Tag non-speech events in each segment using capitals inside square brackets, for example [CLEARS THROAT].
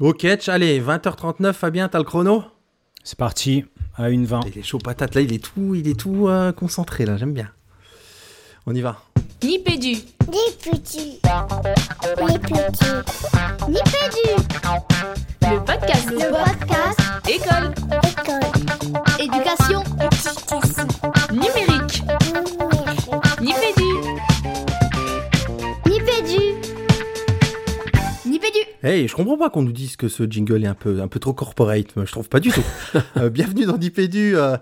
Au catch, allez, 20h39, Fabien, t'as le chrono? C'est parti, à une 20. Il est chaud patate, là, il est tout, il est tout euh, concentré, là, j'aime bien. On y va. Nipédu. Nipédu. Nipédu. Nipédu. Le podcast. Le podcast. École. École. Éducation. Éducation. Numérique. Hey, je comprends pas qu'on nous dise que ce jingle est un peu, un peu trop corporate, je trouve pas du tout. [LAUGHS] Euh, bienvenue dans Nipédu, euh,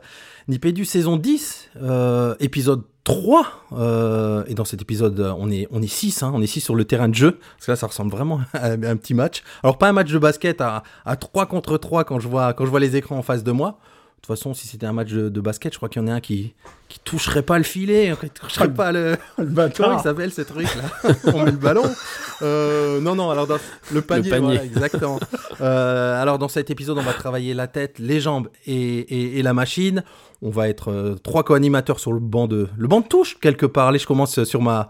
Nipédu saison 10, euh, épisode 3. euh, et dans cet épisode, on est, on est 6, hein, on est 6 sur le terrain de jeu. Parce que là, ça ressemble vraiment [LAUGHS] à un, un petit match. Alors, pas un match de basket à, à 3 contre 3 quand je, vois, quand je vois les écrans en face de moi. De toute façon, si c'était un match de, de basket, je crois qu'il y en a un qui, qui toucherait pas le filet, qui toucherait pas le, [LAUGHS] Le Comment il s'appelle ce truc là [LAUGHS] On met le ballon. Euh, non, non, alors dans le panier, panier. voilà, exactement. Euh, alors dans cet épisode, on va travailler la tête, les jambes et, et- et la machine. On va être euh, trois co-animateurs sur le banc de le banc de touche quelque part. Allez, je commence sur ma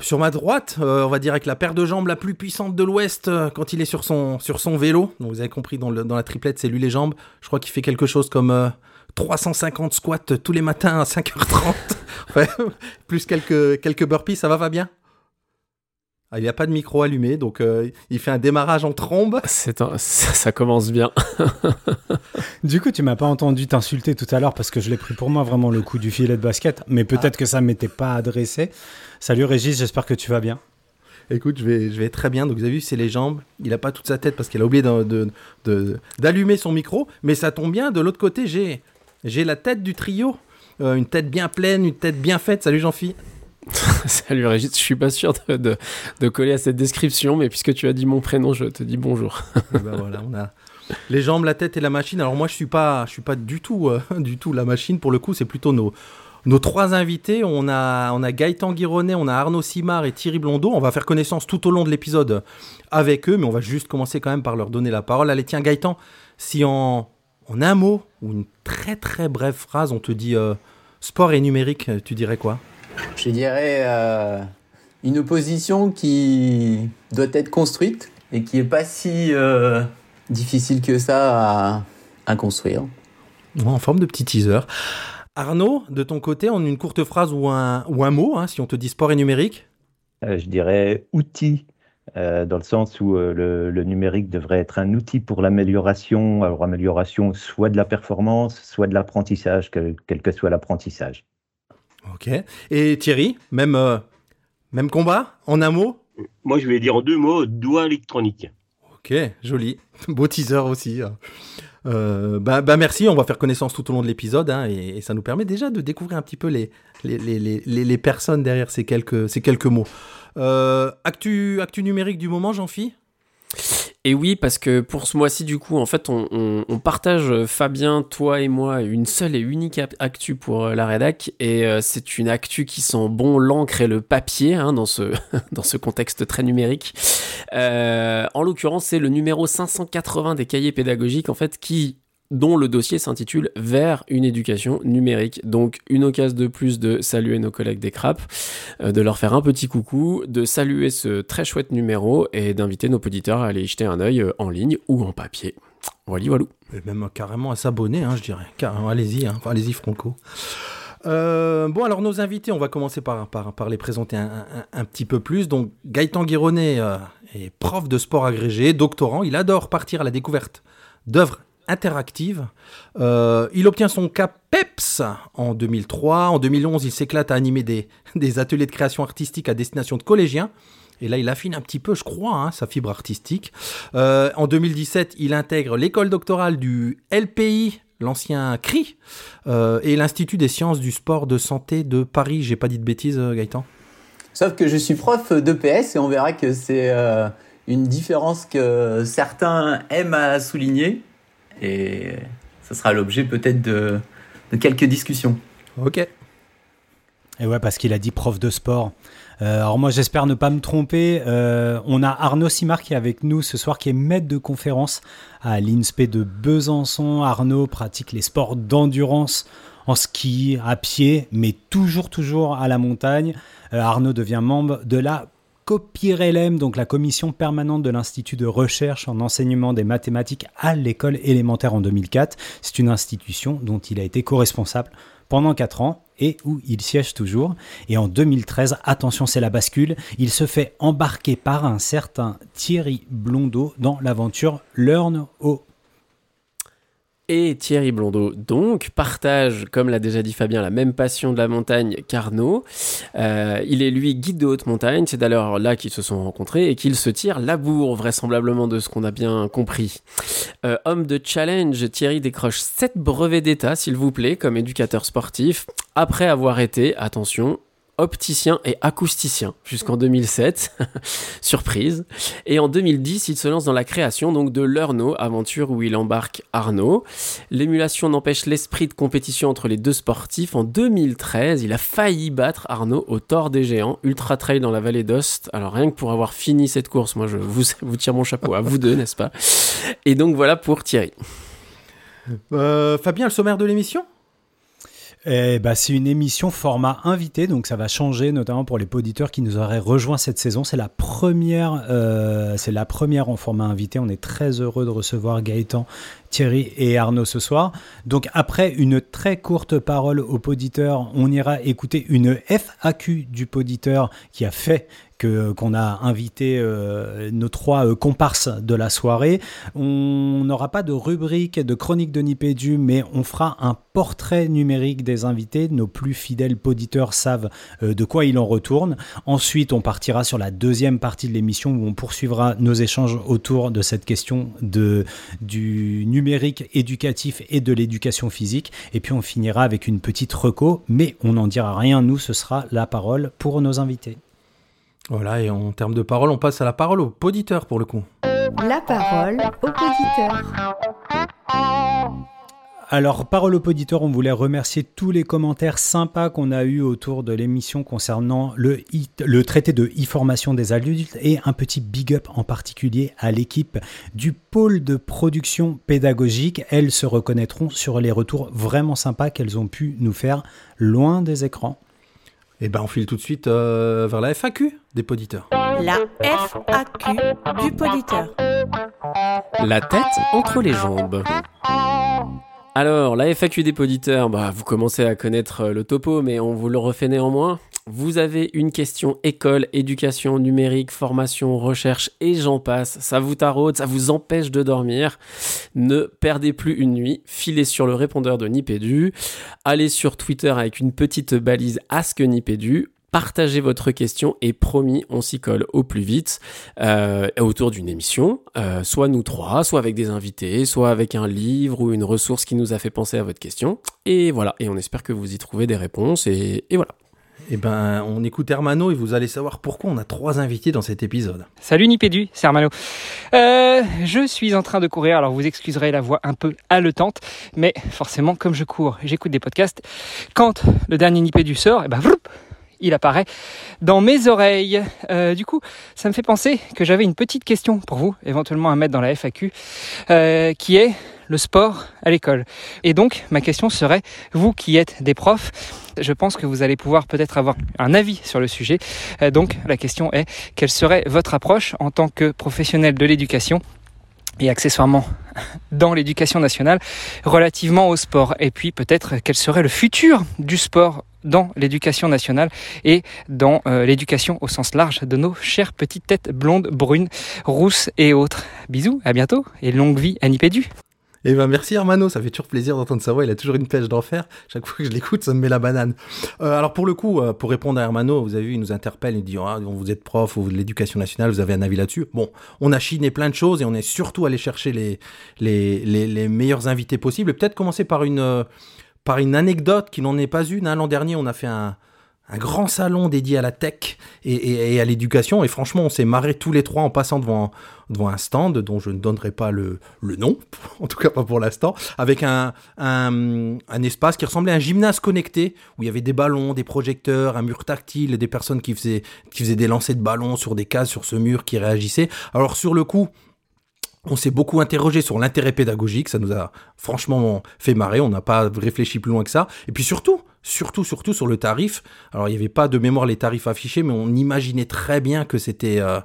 sur ma droite, euh, on va dire avec la paire de jambes la plus puissante de l'Ouest euh, quand il est sur son, vélo. Donc vous avez compris, dans, la triplette, c'est lui les jambes. Je crois qu'il fait quelque chose comme euh, 350 squats tous les matins à 5h30. [LAUGHS] Ouais, plus quelques, quelques burpees, ça va Fabien? Ah, Il n'y a pas de micro allumé, donc euh, il fait un démarrage en trombe. [LAUGHS] C'est un- ça, ça commence bien. [LAUGHS] Du coup, tu m'as pas entendu t'insulter tout à l'heure parce que je l'ai pris pour moi vraiment le coup du filet de basket, mais peut-être que ça m'était pas adressé. Salut Régis, j'espère que tu vas bien. Écoute, je vais, je vais très bien. Donc vous avez vu, c'est les jambes. Il n'a pas toute sa tête parce qu'il a oublié de- de- de- d'allumer son micro. Mais ça tombe bien. De l'autre côté, j'ai, la tête du trio. Euh, une tête bien pleine, une tête bien faite. Salut Jean-Phi. [LAUGHS] Salut Régis, je suis pas sûr de, de- coller à cette description, mais puisque tu as dit mon prénom, je te dis bonjour. [LAUGHS] Ben voilà, on a les jambes, la tête et la machine. Alors moi, je suis pas, je suis pas du tout, euh, [LAUGHS] du tout la machine. Pour le coup, c'est plutôt nos, nos trois invités. On a, on a Gaëtan Guironnet, on a Arnaud Simard et Thierry Blondeau. On va faire connaissance tout au long de l'épisode avec eux, mais on va juste commencer quand même par leur donner la parole. Allez, tiens, Gaëtan, si en, en un mot ou une très très brève phrase, on te dit euh, sport et numérique, tu dirais quoi? Je dirais euh, une opposition qui doit être construite et qui est pas si euh, difficile que ça à, à construire. En forme de petit teaser. Arnaud, de ton côté, en une courte phrase ou un, ou un mot, hein, si on te dit sport et numérique? Euh, je dirais outil, euh, dans le sens où euh, le, le numérique devrait être un outil pour l'amélioration, alors amélioration soit de la performance, soit de l'apprentissage, quel, quel que soit l'apprentissage. Ok. Et Thierry, même, euh, même combat En un mot? Moi, je vais dire en deux mots, doigt électronique. Ok, joli. [LAUGHS] Beau teaser aussi. Euh, bah, bah merci, on va faire connaissance tout au long de l'épisode hein, et, et ça nous permet déjà de découvrir un petit peu les, les, les, les, les- les personnes derrière ces quelques, ces quelques mots. Euh, actu, actu numérique du moment, Jean-Phi? Et oui, parce que pour ce mois-ci, du coup, en fait, on, partage, euh, Fabien, toi et moi, une seule et unique actu pour euh, la rédac. Et euh, c'est une actu qui sent bon l'encre et le papier hein, dans, ce, [LAUGHS] contexte très numérique. En l'occurrence, c'est le numéro 580 des cahiers pédagogiques, en fait, qui dont le dossier s'intitule Vers une éducation numérique. Donc une occasion de plus de saluer nos collègues des CRAP, euh, de leur faire un petit coucou, de saluer ce très chouette numéro et d'inviter nos auditeurs à aller y jeter un œil euh, en ligne ou en papier. Voilà, voilà. Même carrément à s'abonner, hein, je dirais. Carrément, allez-y, hein. Allez-y, Franco. Euh, bon, alors nos invités, on va commencer par, les présenter un petit peu plus. Donc, Gaëtan Guironnet euh, est prof de sport agrégé, doctorant. Il adore partir à la découverte d'œuvres interactives. Euh, il obtient son CAPEPS en 2003. En 2011, il s'éclate à animer des, [LAUGHS] des ateliers de création artistique à destination de collégiens. Et là, il affine un petit peu, je crois, hein, sa fibre artistique. Euh, en 2017, il intègre l'école doctorale du LPI, l'ancien CRI, euh, et l'Institut des sciences du sport de santé de Paris. J'ai pas dit de bêtises, Gaëtan? Sauf que je suis prof d'EPS et on verra que c'est une différence que certains aiment à souligner. Et ça sera l'objet peut-être de, quelques discussions. Ok. Et ouais, parce qu'il a dit prof de sport. Euh, alors moi, j'espère ne pas me tromper. Euh, on a Arnaud Simard qui est avec nous ce soir, qui est maître de conférence à l'INSPE de Besançon. Arnaud pratique les sports d'endurance en ski, à pied, mais toujours, toujours à la montagne. Euh, Arnaud devient membre de la COPIRELEM, donc la commission permanente de l'Institut de recherche en enseignement des mathématiques à l'école élémentaire en 2004. C'est une institution dont il a été co-responsable pendant 4 ans et où il siège toujours. Et en 2013, attention, c'est la bascule, il se fait embarquer par un certain Thierry Blondeau dans l'aventure Learn au Et Thierry Blondeau, donc, partage, comme l'a déjà dit Fabien, la même passion de la montagne qu'Arnaud. Euh, il est, lui, guide de haute montagne. C'est d'ailleurs là qu'ils se sont rencontrés et qu'ils se tirent la bourre, vraisemblablement, de ce qu'on a bien compris. Euh, homme de challenge, Thierry décroche 7 brevets d'État, s'il vous plaît, comme éducateur sportif, après avoir été, attention, opticien et acousticien jusqu'en 2007, [LAUGHS] surprise. Et en 2010, il se lance dans la création donc de l'Eurno, aventure où il embarque Arnaud. L'émulation n'empêche l'esprit de compétition entre les deux sportifs. En 2013, il a failli battre Arnaud au Tort des Géants, ultra trail dans la vallée d'Ost. Alors rien que pour avoir fini cette course, moi je vous, [LAUGHS] vous tire mon chapeau à vous deux, n'est-ce pas? Et donc voilà pour Thierry. Euh, Fabien, le sommaire de l'émission? Eh ben, c'est une émission format invité, donc ça va changer, notamment pour les auditeurs qui nous auraient rejoints cette saison. C'est la première, euh, c'est la première en format invité. On est très heureux de recevoir Gaëtan, Thierry et Arnaud ce soir. Donc après une très courte parole au poditeur, on ira écouter une FAQ du poditeur qui a fait que qu'on a invité euh, nos trois euh, comparses de la soirée. On n'aura pas de rubrique de chronique de Nipédu, mais on fera un portrait numérique des invités. Nos plus fidèles poditeurs savent euh, de quoi il en retourne. Ensuite, on partira sur la deuxième partie de l'émission où on poursuivra nos échanges autour de cette question de, du numérique éducatif et de l'éducation physique. Et puis on finira avec une petite reco, mais on n'en dira rien. Nous, ce sera la parole pour nos invités. Voilà, et en termes de parole, on passe à la parole au poditeur pour le coup. La parole au poditeur. Alors, parole au poditeur, on voulait remercier tous les commentaires sympas qu'on a eu autour de l'émission concernant le, I- le traité de e-formation des adultes et un petit big up en particulier à l'équipe du pôle de production pédagogique. Elles se reconnaîtront sur les retours vraiment sympas qu'elles ont pu nous faire loin des écrans. Et ben on file tout de suite euh, vers la FAQ des poditeurs. La FAQ du poditeur. La tête entre les jambes. Alors, la FAQ des poditeurs, bah, vous commencez à connaître euh, le topo, mais on vous le refait néanmoins. Vous avez une question école, éducation numérique, formation, recherche et j'en passe. Ça vous taraude, ça vous empêche de dormir. Ne perdez plus une nuit. Filez sur le répondeur de Nipédu. Allez sur Twitter avec une petite balise Ask Nipédu. Partagez votre question et promis, on s'y colle au plus vite euh, autour d'une émission, euh, soit nous trois, soit avec des invités, soit avec un livre ou une ressource qui nous a fait penser à votre question. Et voilà, et on espère que vous y trouvez des réponses et, et voilà. Et ben on écoute Hermano et vous allez savoir pourquoi on a trois invités dans cet épisode. Salut Nipédu, c'est Armano. Euh, je suis en train de courir, alors vous excuserez la voix un peu haletante, mais forcément, comme je cours, j'écoute des podcasts. Quand le dernier Nipédu sort, et ben, vroup, il apparaît dans mes oreilles. Euh, du coup, ça me fait penser que j'avais une petite question pour vous, éventuellement à mettre dans la FAQ, euh, qui est le sport à l'école. Et donc, ma question serait, vous qui êtes des profs, je pense que vous allez pouvoir peut-être avoir un avis sur le sujet. Euh, donc, la question est, quelle serait votre approche en tant que professionnel de l'éducation et accessoirement dans l'éducation nationale relativement au sport? Et puis peut-être quel serait le futur du sport dans l'éducation nationale et dans euh, l'éducation au sens large de nos chères petites têtes blondes, brunes, rousses et autres. Bisous, à bientôt et longue vie à Nipédu. Et ben merci Hermano, ça fait toujours plaisir d'entendre sa voix, il a toujours une pêche d'enfer. Chaque fois que je l'écoute, ça me met la banane. Euh, alors pour le coup, euh, pour répondre à Hermano, vous avez vu, il nous interpelle, il dit ah, vous êtes prof ou de l'éducation nationale, vous avez un avis là-dessus. Bon, on a chiné plein de choses et on est surtout allé chercher les, les, les, meilleurs invités possibles. Peut-être commencer par une, par une anecdote qui n'en est pas une. hein. L'an dernier, on a fait un, grand salon dédié à la tech et, à l'éducation. Et franchement, on s'est marré tous les trois en passant devant, un stand dont je ne donnerai pas le, nom, [LAUGHS] en tout cas pas pour l'instant, avec un espace qui ressemblait à un gymnase connecté où il y avait des ballons, des projecteurs, un mur tactile, des personnes qui faisaient, qui faisaient des lancers de ballons sur des cases sur ce mur qui réagissaient. Alors sur le coup, on s'est beaucoup interrogé sur l'intérêt pédagogique, ça nous a franchement fait marrer, on n'a pas réfléchi plus loin que ça. Et puis surtout, surtout, surtout sur le tarif. Alors, il n'y avait pas de mémoire les tarifs affichés, mais on imaginait très bien que c'était euh,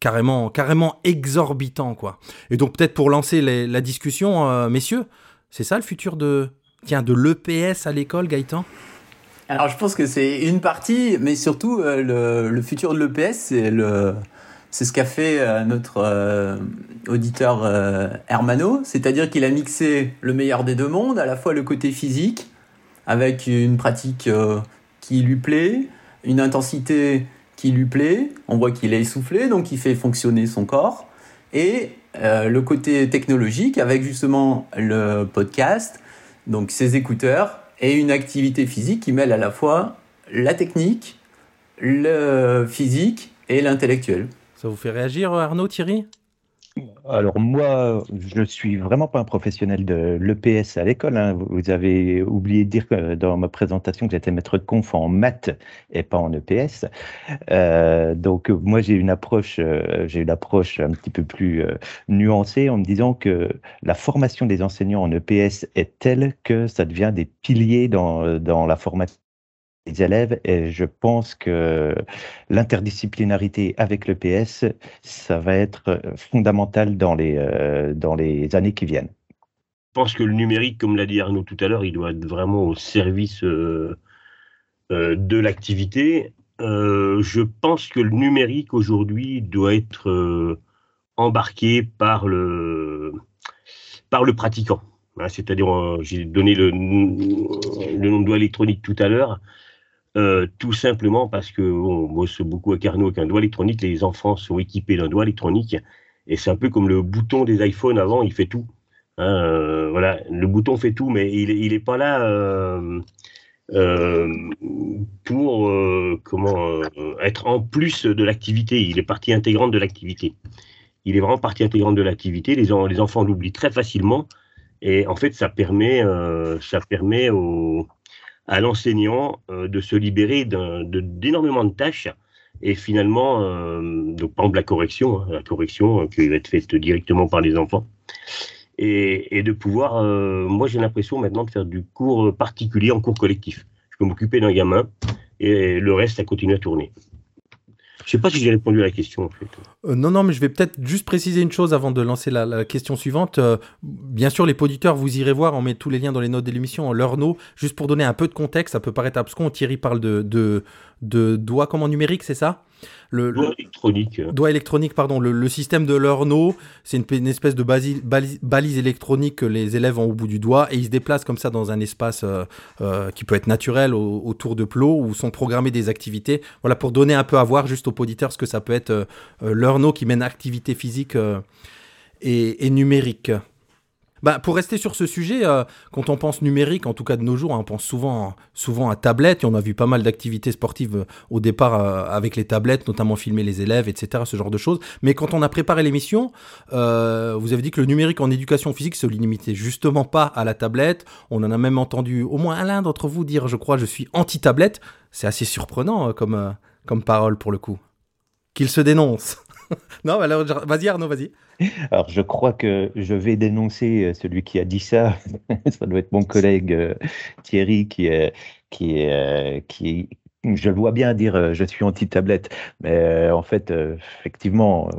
carrément, carrément exorbitant, quoi. Et donc, peut-être pour lancer la discussion, euh, messieurs, c'est ça le futur de, tiens, de l'EPS à l'école, Gaëtan? Alors je pense que c'est une partie, mais surtout euh, le futur de l'EPS, c'est le, c'est ce qu'a fait euh, notre euh, auditeur euh, Hermano, c'est-à-dire qu'il a mixé le meilleur des deux mondes, à la fois le côté physique, avec une pratique qui lui plaît, une intensité qui lui plaît, on voit qu'il est essoufflé, donc il fait fonctionner son corps, et le côté technologique avec justement le podcast, donc ses écouteurs, et une activité physique qui mêle à la fois la technique, le physique et l'intellectuel. Ça vous fait réagir, Arnaud, Thierry? Alors moi, je suis vraiment pas un professionnel de l'EPS à l'école. hein. Vous avez oublié de dire dans ma présentation que j'étais maître de conf en maths et pas en EPS. Euh, donc moi j'ai une approche, euh, j'ai une approche un petit peu plus euh, nuancée en me disant que la formation des enseignants en EPS est telle que ça devient des piliers dans, la formation élèves et je pense que l'interdisciplinarité avec l'EPS, ça va être fondamental dans les, euh, dans les années qui viennent. Je pense que le numérique, comme l'a dit Arnaud tout à l'heure, il doit être vraiment au service euh, euh, de l'activité. Euh, je pense que le numérique aujourd'hui doit être euh, embarqué par le, par le pratiquant. Hein, C'est-à-dire, euh, j'ai donné le, le nom de doigt électronique tout à l'heure. Euh, tout simplement parce que on bosse beaucoup avec Arnaud avec un doigt électronique, les enfants sont équipés d'un doigt électronique et c'est un peu comme le bouton des iPhones avant, il fait tout. Hein, euh, voilà, le bouton fait tout, mais il il est pas là euh, pour être en plus de l'activité. Il est partie intégrante de l'activité. Il est vraiment partie intégrante de l'activité. Les, en- les enfants l'oublient très facilement et en fait ça permet ça permet au à l'enseignant euh, de se libérer d'énormément de tâches et finalement, euh, donc par exemple la correction, hein, la correction euh, qui va être faite directement par les enfants, et, et de pouvoir, euh, moi j'ai l'impression maintenant de faire du cours particulier en cours collectif. Je peux m'occuper d'un gamin et le reste, ça continue à tourner. Je sais pas si j'ai répondu à la question en. Euh, non, non, mais je vais peut-être juste préciser une chose avant de lancer la, question suivante. Euh, bien sûr, les auditeurs, vous irez voir, on met tous les liens dans les notes de l'émission, leur nom, juste pour donner un peu de contexte, ça peut paraître abscon. Thierry parle de, de, doigts comment numérique, c'est ça? Le, Doigt électronique. doigt électronique, pardon, le, le système de l'Eurno, c'est une, une espèce de basi- balise, balise électronique que les élèves ont au bout du doigt et ils se déplacent comme ça dans un espace euh, euh, qui peut être naturel au- autour de plots où sont programmées des activités. Voilà, pour donner un peu à voir juste aux auditeurs ce que ça peut être euh, euh, qui mène activité physique et, et numérique. Bah, pour rester sur ce sujet, euh, quand on pense numérique, en tout cas de nos jours, hein, on pense souvent, à tablette. Et on a vu pas mal d'activités sportives euh, au départ euh, avec les tablettes, notamment filmer les élèves, etc., ce genre de choses. Mais quand on a préparé l'émission, vous avez dit que le numérique en éducation physique se limitait justement pas à la tablette. On en a même entendu au moins l'un d'entre vous dire, je crois, je suis anti-tablette. C'est assez surprenant comme, comme parole pour le coup. Qu'il se dénonce. [LAUGHS] non, alors, vas-y Arnaud, vas-y. Alors, je crois que je vais dénoncer euh, celui qui a dit ça. [LAUGHS] ça doit être mon collègue euh, Thierry qui est, qui est, euh, qui je le vois bien dire euh, je suis anti-tablette, mais euh, en fait, euh, effectivement,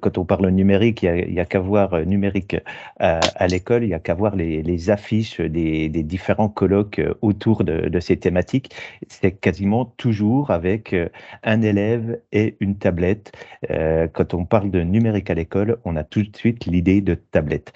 quand on parle numérique, il y a, qu'à voir numérique à, l'école, il y a qu'à voir les, affiches des, différents colloques autour de, ces thématiques. C'est quasiment toujours avec un élève et une tablette. Quand on parle de numérique à l'école, on a tout de suite l'idée de tablette.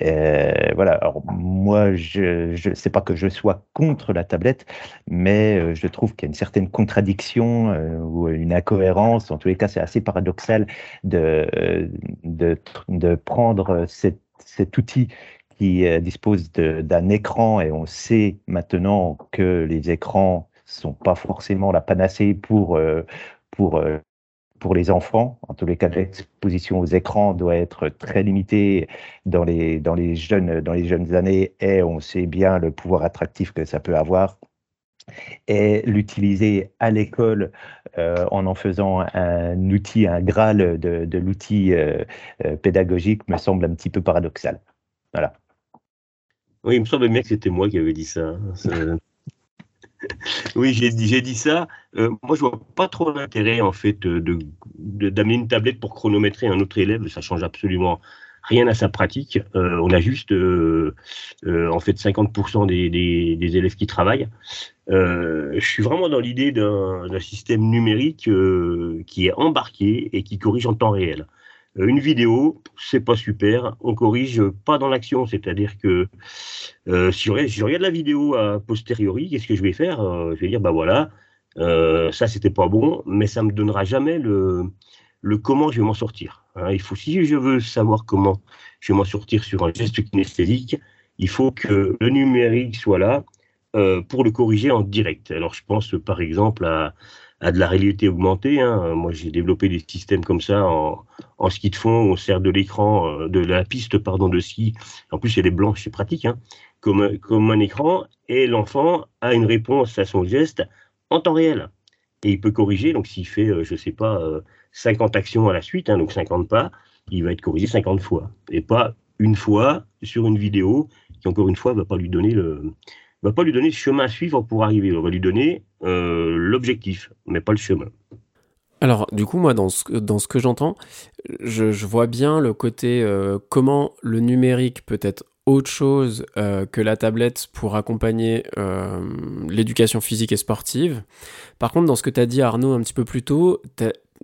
Voilà. Alors moi, je, je sais pas que je sois contre la tablette, mais euh, je trouve qu'il y a une certaine contradiction euh, ou une incohérence. En tous les cas, c'est assez paradoxal de de, de prendre cet, cet outil qui euh, dispose d'un écran et on sait maintenant que les écrans sont pas forcément la panacée pour euh, pour euh, pour les enfants. En tous les cas, l'exposition aux écrans doit être très limitée dans les, dans les, jeunes, dans les jeunes années et on sait bien le pouvoir attractif que ça peut avoir. Et l'utiliser à l'école euh, en en faisant un outil, un graal de, l'outil euh, euh, pédagogique me semble un petit peu paradoxal. Voilà. Oui, il me semble bien que c'était moi qui avais dit ça. hein. [LAUGHS] Oui, j'ai dit, dit ça. Moi, je vois pas trop l'intérêt, en fait, euh, de, de- d'amener une tablette pour chronométrer un autre élève. Ça change absolument rien à sa pratique. Euh, on a juste, euh, euh, en fait, 50% des, élèves qui travaillent. Je suis vraiment dans l'idée d'un, système numérique qui est embarqué et qui corrige en temps réel. Une vidéo, c'est pas super. On corrige pas dans l'action, c'est-à-dire que si, je regarde, la vidéo a posteriori, qu'est-ce que je vais faire? Je vais dire, bah voilà, ça c'était pas bon, mais ça me donnera jamais le comment je vais m'en sortir. Hein. il faut, si je veux savoir comment je vais m'en sortir sur un geste kinesthésique, il faut que le numérique soit là euh, pour le corriger en direct. Alors je pense par exemple à, de la réalité augmentée. hein. Moi j'ai développé des systèmes comme ça en, ski de fond, on sert de l'écran, euh, de la piste pardon de ski. En plus elle est blanche, c'est pratique. Hein comme, comme un écran et l'enfant a une réponse à son geste en temps réel. Et il peut corriger, donc s'il fait, euh, je sais pas, 50 actions à la suite, hein, donc 50 pas, il va être corrigé 50 fois. Et pas une fois sur une vidéo qui, encore une fois, va pas lui donner le va pas lui donner le chemin à suivre pour arriver. On va lui donner euh, l'objectif, mais pas le chemin. Alors, du coup, moi, dans ce, dans ce que j'entends, je, vois bien le côté euh, comment le numérique peut être autre chose euh, que la tablette pour accompagner l'éducation physique et sportive. Par contre, dans ce que tu as dit, Arnaud, un petit peu plus tôt,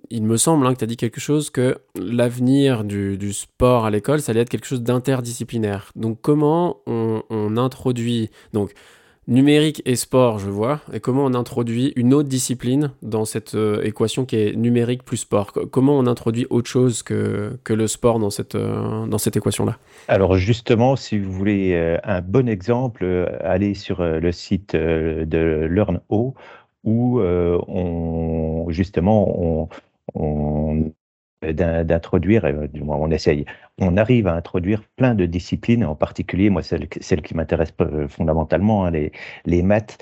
il me semble hein, que tu as dit quelque chose que l'avenir du, sport à l'école, ça allait être quelque chose d'interdisciplinaire. Donc, comment on, introduit... Donc, numérique et sport, je vois, et comment on introduit une autre discipline dans cette euh, équation qui est numérique plus sport? Co- Comment on introduit autre chose que, que le sport dans cette, euh, cette équation-là? Alors justement, si vous voulez euh, un bon exemple, allez sur le site de LearnO où on justement on, on d'in- d'introduire, euh, du moins on essaye, on arrive à introduire plein de disciplines, en particulier moi celle, celle qui m'intéresse euh, fondamentalement, hein, les, les maths,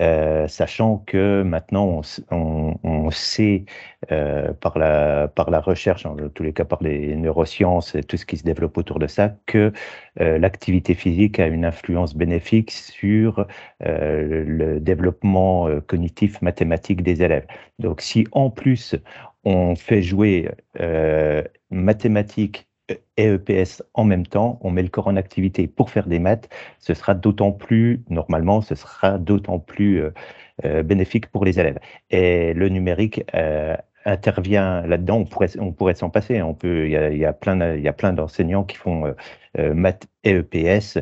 euh, sachant que maintenant on, on, on sait par, la, par la recherche, en tous les cas par les neurosciences et tout ce qui se développe autour de ça, que l'activité physique a une influence bénéfique sur le développement cognitif mathématique des élèves. Donc si en plus on fait jouer euh, mathématiques et EPS en même temps, on met le corps en activité pour faire des maths, ce sera d'autant plus, normalement, ce sera d'autant plus euh, euh, bénéfique pour les élèves. Et le numérique intervient là-dedans, on pourrait, s'en passer. On peut, il y a, plein, d'enseignants qui font maths et EPS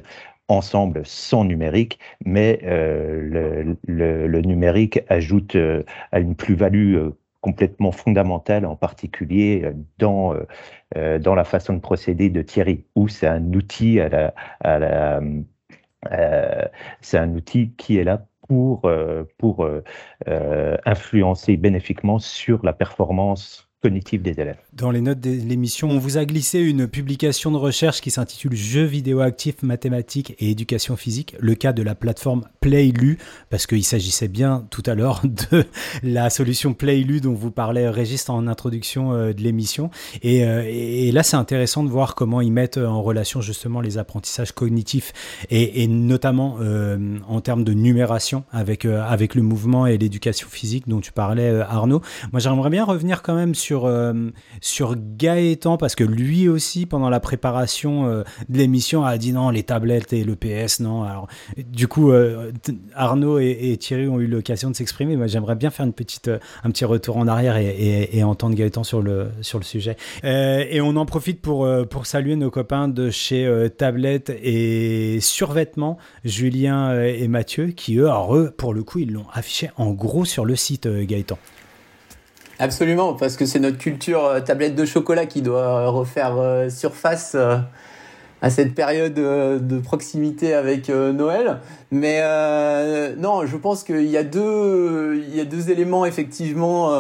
ensemble sans numérique, mais le, le- numérique ajoute à une plus-value complètement fondamentale, en particulier euh, dans, euh, euh, dans la façon de procéder de Thierry, où c'est un outil à la, à la, c'est un outil qui est là pour, pour influencer bénéfiquement sur la performance cognitive des élèves. Dans les notes de l'émission, on vous a glissé une publication de recherche qui s'intitule Jeux vidéo actifs, mathématiques et éducation physique, le cas de la plateforme PlayLu, parce qu'il s'agissait bien tout à l'heure [LAUGHS] de la solution PlayLu dont vous parlait Régis en introduction euh, de l'émission. Et, euh, et- là, c'est intéressant de voir comment ils mettent en relation justement les apprentissages cognitifs et, notamment euh, en termes de numération avec, avec le mouvement et l'éducation physique dont tu parlais, Arnaud. Moi, j'aimerais bien revenir quand même sur, euh, sur Gaëtan, parce que lui aussi, pendant la préparation euh, de l'émission, a dit non, les tablettes et le PS, non. Alors, du coup, euh, Arnaud et, Thierry ont eu l'occasion de s'exprimer. Moi, j'aimerais bien faire une petite, un petit retour en arrière et, entendre Gaëtan sur le, sur le sujet. Et on en profite pour, pour saluer nos copains de chez Tablette et Survêtements, Julien et Mathieu, qui eux, pour le coup, ils l'ont affiché en gros sur le site, Gaëtan. Absolument, parce que c'est notre culture euh, tablette de chocolat qui doit euh, refaire euh, surface à cette période de proximité avec Noël. Mais non, je pense qu'il y a deux, y a deux éléments effectivement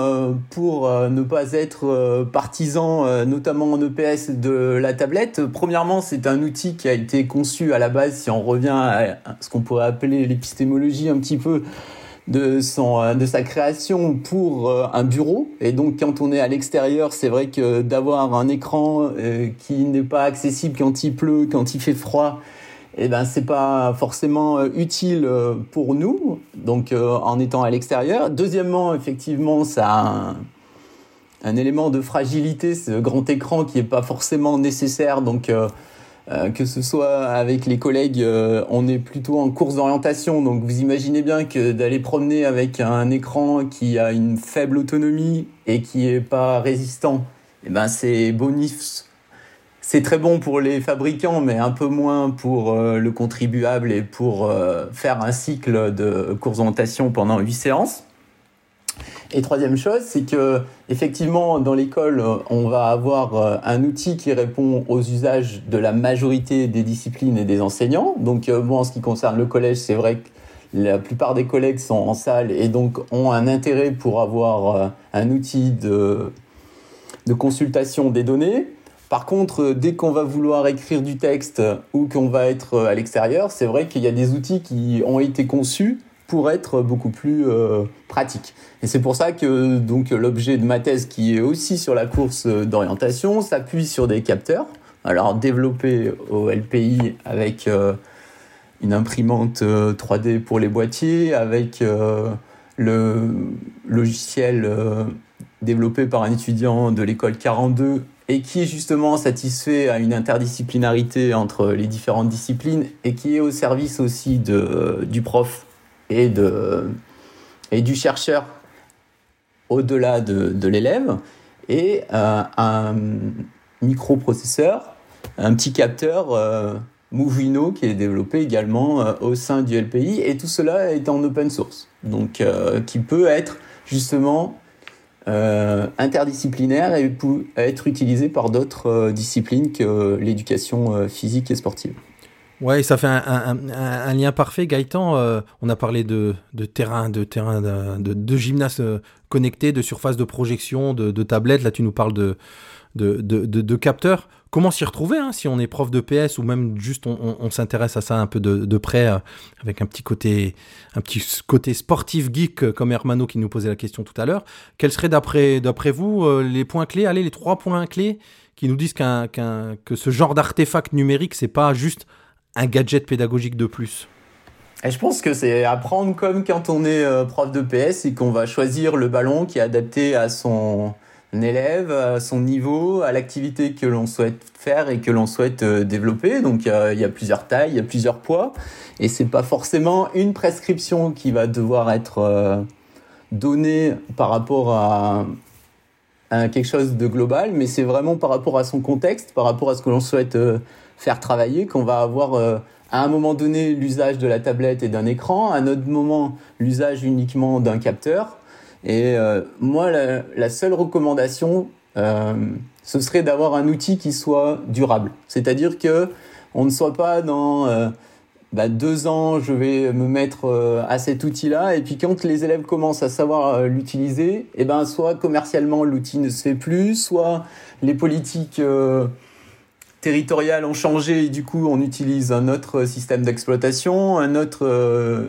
pour ne pas être partisan, notamment en EPS de la tablette. Premièrement, c'est un outil qui a été conçu à la base, si on revient à ce qu'on pourrait appeler l'épistémologie un petit peu de, son, euh, de sa création pour euh, un bureau. Et donc, quand on est à l'extérieur, c'est vrai que d'avoir un écran euh, qui n'est pas accessible quand il pleut, quand il fait froid, eh ben, c'est pas forcément utile pour nous. donc en étant à l'extérieur. Deuxièmement, effectivement, ça a un, un élément de fragilité, ce grand écran qui n'est pas forcément nécessaire. Donc, euh, que ce soit avec les collègues, euh, on est plutôt en course d'orientation. Donc, vous imaginez bien que d'aller promener avec un écran qui a une faible autonomie et qui est pas résistant, eh ben, c'est bonus. C'est très bon pour les fabricants, mais un peu moins pour euh, le contribuable et pour faire un cycle de course d'orientation pendant 8 séances. Et troisième chose, c'est que effectivement dans l'école, on va avoir euh, un outil qui répond aux usages de la majorité des disciplines et des enseignants. Donc euh, moi, en ce qui concerne le collège, c'est vrai que la plupart des collègues sont en salle et donc ont un intérêt pour avoir euh, un outil de, de consultation des données. Par contre, dès qu'on va vouloir écrire du texte ou qu'on va être à l'extérieur, c'est vrai qu'il y a des outils qui ont été conçus pour être beaucoup plus euh, pratiques. Et c'est pour ça que donc l'objet de ma thèse, qui est aussi sur la course euh, d'orientation, s'appuie sur des capteurs. Alors développés au LPI avec euh, une imprimante euh, 3D pour les boîtiers, avec le logiciel développé par un étudiant de l'école 42 et qui justement satisfait à une interdisciplinarité entre les différentes disciplines et qui est au service aussi de, du prof et, de, et du chercheur au-delà de, de l'élève et euh, un microprocesseur, un petit capteur euh, Movino qui est développé également euh, au sein du LPI et tout cela est en open source donc qui peut être justement interdisciplinaire et peut être utilisé par d'autres disciplines que l'éducation physique et sportive. Ouais, ça fait un, lien parfait, Gaëtan. euh, on a parlé de, terrain, de terrain, de, gymnase euh, connecté, de surface de projection, de, tablettes. Là, tu nous parles de, capteurs. Comment s'y retrouver hein, si on est prof de PS ou même juste on, s'intéresse à ça un peu de, près euh, avec un petit côté, un petit côté sportif geek euh, comme Hermano qui nous posait la question tout à l'heure. Quels seraient d'après vous euh, les points clés? Allez, les trois points clés qui nous disent qu'un- que ce genre d'artefact numérique c'est pas juste un gadget pédagogique de plus. Et je pense que c'est apprendre comme quand on est euh, prof de PS et qu'on va choisir le ballon qui est adapté à son élève, à son niveau, à l'activité que l'on souhaite faire et que l'on souhaite euh, développer. Donc il y a plusieurs tailles, il y a plusieurs poids et c'est pas forcément une prescription qui va devoir être euh, donnée par rapport à, quelque chose de global, mais c'est vraiment par rapport à son contexte, par rapport à ce que l'on souhaite faire travailler, qu'on va avoir euh, à un moment donné l'usage de la tablette et d'un écran, à un autre moment l'usage uniquement d'un capteur. Et euh, moi, la, la seule recommandation, euh, ce serait d'avoir un outil qui soit durable. C'est-à-dire que on ne soit pas dans euh, bah, deux ans, je vais me mettre euh, à cet outil-là, et puis quand les élèves commencent à savoir euh, l'utiliser, et ben soit commercialement l'outil ne se fait plus, soit les politiques territoriales ont changé et du coup on utilise un autre système d'exploitation, un autre euh,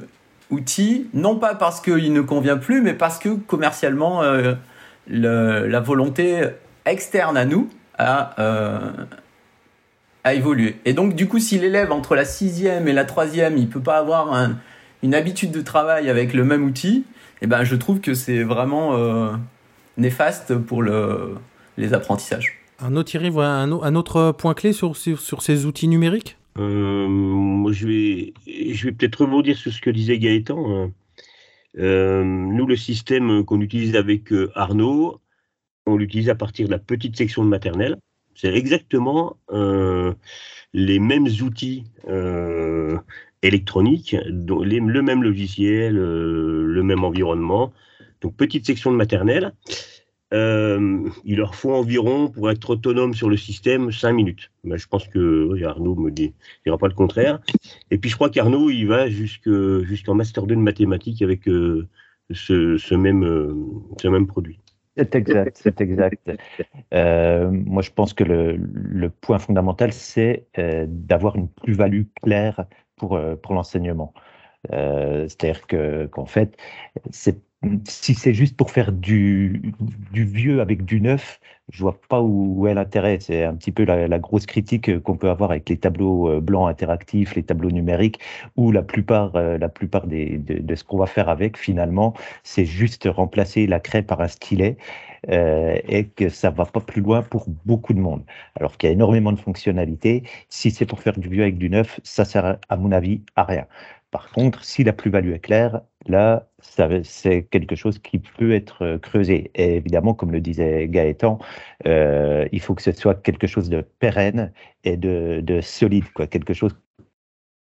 outil, non pas parce qu'il ne convient plus, mais parce que commercialement euh, la volonté externe à nous a, euh, a évolué. Et donc du coup si l'élève entre la sixième et la troisième, il peut pas avoir un- une habitude de travail avec le même outil, et ben je trouve que c'est vraiment euh, néfaste pour le, les apprentissages. Arnaud Thierry, voilà un, un autre point clé sur, sur, ces outils numériques? Euh, je vais, je vais peut-être rebondir sur ce que disait Gaëtan. hein. Euh, nous, le système qu'on utilise avec euh, Arnaud, on l'utilise à partir de la petite section de maternelle. C'est exactement les mêmes outils électroniques, dont le même logiciel, le même environnement. Donc, petite section de maternelle. Euh, il leur faut environ, pour être autonome sur le système, 5 minutes. Ben, je pense que oui, Arnaud me dit, dira pas le contraire. Et puis je crois qu'Arnaud, il va jusque- jusqu'en Master 2 de mathématiques avec euh, ce, même, euh, ce même produit. C'est exact, c'est exact. Moi, je pense que le, le point fondamental, c'est d'avoir une plus-value claire pour, pour l'enseignement. C'est-à-dire que qu'en fait, c'est si c'est juste pour faire du, vieux avec du neuf, je vois pas où, où est l'intérêt. C'est un petit peu la, grosse critique qu'on peut avoir avec les tableaux euh, blancs interactifs, les tableaux numériques, où la plupart, euh, la plupart de ce qu'on va faire avec, finalement, c'est juste remplacer la craie par un stylet euh, et que ça va pas plus loin pour beaucoup de monde. Alors qu'il y a énormément de fonctionnalités. Si c'est pour faire du vieux avec du neuf, ça sert, à mon avis, à rien. Par contre, si la plus-value est claire, là, c'est quelque chose qui peut être euh, creusé. Et évidemment, comme le disait Gaëtan, euh, il faut que ce soit quelque chose de pérenne et de, de solide, quoi. quelque chose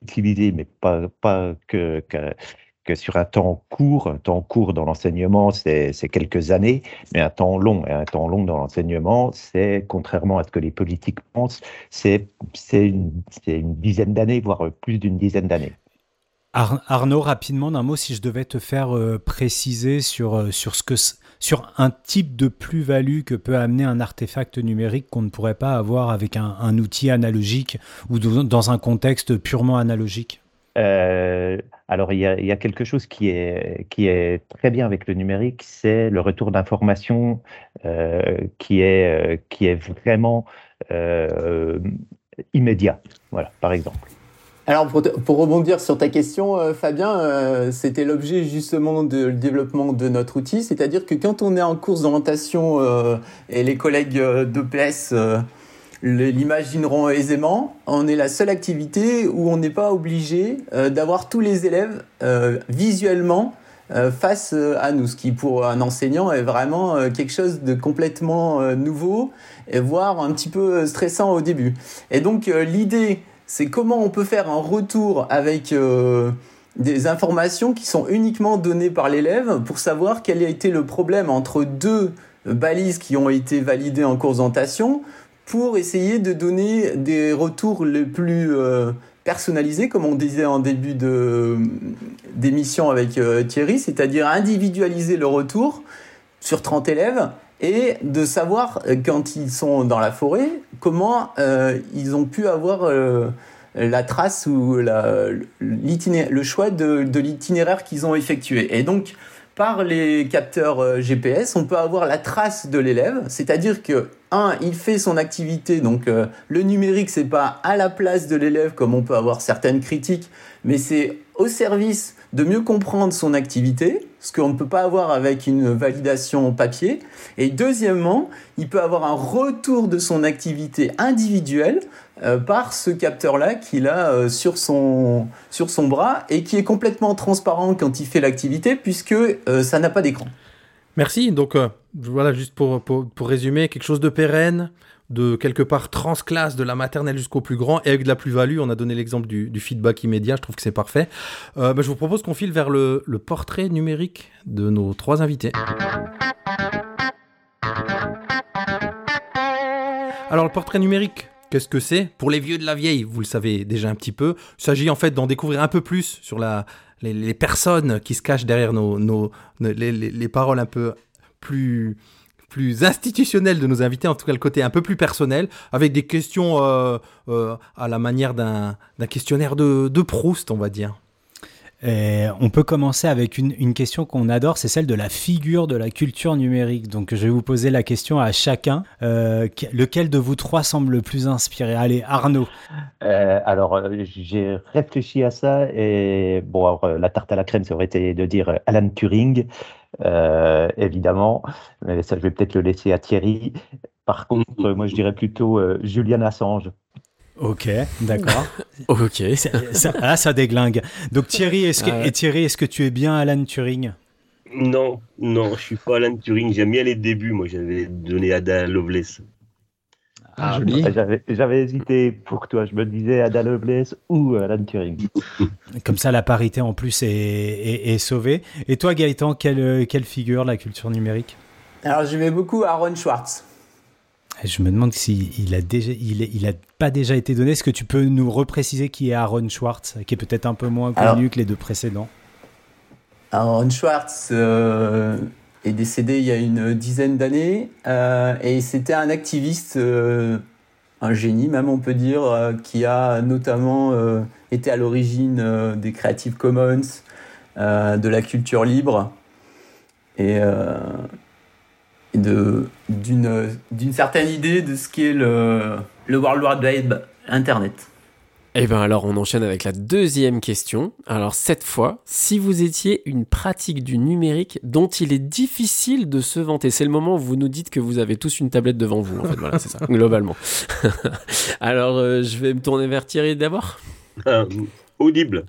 utilisé, mais pas, que, sur un temps court. Un temps court dans l'enseignement, c'est quelques années, mais un temps long. Et un temps long dans l'enseignement, c'est, contrairement à ce que les politiques pensent, c'est une dizaine d'années, voire plus d'une dizaine d'années. Ar- Arnaud, rapidement, d'un mot, si je devais te faire euh, préciser sur, euh, sur, ce que, sur un type de plus-value que peut amener un artefact numérique qu'on ne pourrait pas avoir avec un, outil analogique ou dans un contexte purement analogique? Euh, alors, il y a, quelque chose qui est, qui est très bien avec le numérique, c'est le retour d'information euh, qui, est, qui est vraiment immédiat. Voilà, par exemple. Alors pour, rebondir sur ta question, euh, Fabien, euh, c'était l'objet justement de le développement de notre outil, c'est-à-dire que quand on est en course d'orientation euh, et les collègues d'EPS l'imagineront aisément, on est la seule activité où on n'est pas obligé d'avoir tous les élèves visuellement face à nous, ce qui pour un enseignant est vraiment quelque chose de complètement nouveau et voire un petit peu stressant au début. Et donc l'idée, c'est comment on peut faire un retour avec euh, des informations qui sont uniquement données par l'élève pour savoir quel a été le problème entre deux balises qui ont été validées en cours d'orientation pour essayer de donner des retours les plus euh, personnalisés, comme on disait en début de d'émission avec euh, Thierry, c'est-à-dire individualiser le retour sur 30 élèves et de savoir euh, quand ils sont dans la forêt comment euh, ils ont pu avoir euh, la trace ou le choix de, l'itinéraire qu'ils ont effectué. Et donc, par les capteurs GPS, on peut avoir la trace de l'élève, c'est-à-dire que un, il fait son activité, donc le numérique c'est pas à la place de l'élève comme on peut avoir certaines critiques, mais c'est au service de mieux comprendre son activité, ce qu'on ne peut pas avoir avec une validation papier. Et deuxièmement, il peut avoir un retour de son activité individuelle euh, par ce capteur-là qu'il a euh, sur, son, bras et qui est complètement transparent quand il fait l'activité puisque euh, ça n'a pas d'écran. Merci. Donc, voilà, juste pour résumer, quelque chose de pérenne, de quelque part transclasse de la maternelle jusqu'au plus grand, et avec de la plus-value. On a donné l'exemple du, feedback immédiat, je trouve que c'est parfait. Euh, bah, je vous propose qu'on file vers le, portrait numérique de nos trois invités. Alors, le portrait numérique, qu'est-ce que c'est? Pour les vieux de la vieille, vous le savez déjà un petit peu. Il s'agit en fait d'en découvrir un peu plus sur la, les, personnes qui se cachent derrière nos, nos, les- les paroles un peu plus plus institutionnelles de nos invités, en tout cas le côté un peu plus personnel, avec des questions euh, euh, à la manière d'un questionnaire de, de Proust, on va dire. Et on peut commencer avec une, une question qu'on adore, c'est celle de la figure de la culture numérique. Donc je vais vous poser la question à chacun. Euh, que- lequel de vous trois semble le plus inspiré? Allez, Arnaud. Euh, alors, j'ai réfléchi à ça et bon, alors, la tarte à la crème, ça aurait été de dire Alan Turing, euh, évidemment, mais ça, je vais peut-être le laisser à Thierry. Par contre, moi, je dirais plutôt euh, Julian Assange. Ok, d'accord. [LAUGHS] Ok. Ça- ça- ah, ça déglingue. Donc Thierry, est-ce que, Ah ouais. et Thierry, est-ce que tu es bien Alan Turing? Non, non, je suis pas Alan Turing. J'aime bien les débuts. Moi, j'avais donné Ada Lovelace. Ah, joli. J'avais, hésité pour toi, je me disais Ada Lovelace ou euh, Alan Turing. [LAUGHS] Comme ça, la parité en plus est, est- est sauvée. Et toi, Gaëtan, quelle, quelle figure la culture numérique? Alors j'aimais beaucoup Aaron Schwartz. Je me demande s'il a déjà, il, est- il a pas déjà été donné. Est-ce que tu peux nous repréciser qui est Aaron Schwartz, qui est peut-être un peu moins connu Alors- que les deux précédents? Aaron Schwartz euh, est décédé il y a une dizaine d'années euh, et c'était un activiste, euh, un génie même on peut dire, euh, qui a notamment euh, été à l'origine euh, des Creative Commons, euh, de la culture libre. et, de d'une d'une certaine idée de ce qu'est le le World Wide Web Internet. Eh bien alors on enchaîne avec la deuxième question. Alors cette fois, si vous étiez une pratique du numérique dont il est difficile de se vanter, c'est le moment où vous nous dites que vous avez tous une tablette devant vous. En fait, voilà, c'est ça, [LAUGHS] globalement. [LAUGHS] alors euh, je vais me tourner vers Thierry d'abord. Euh, audible.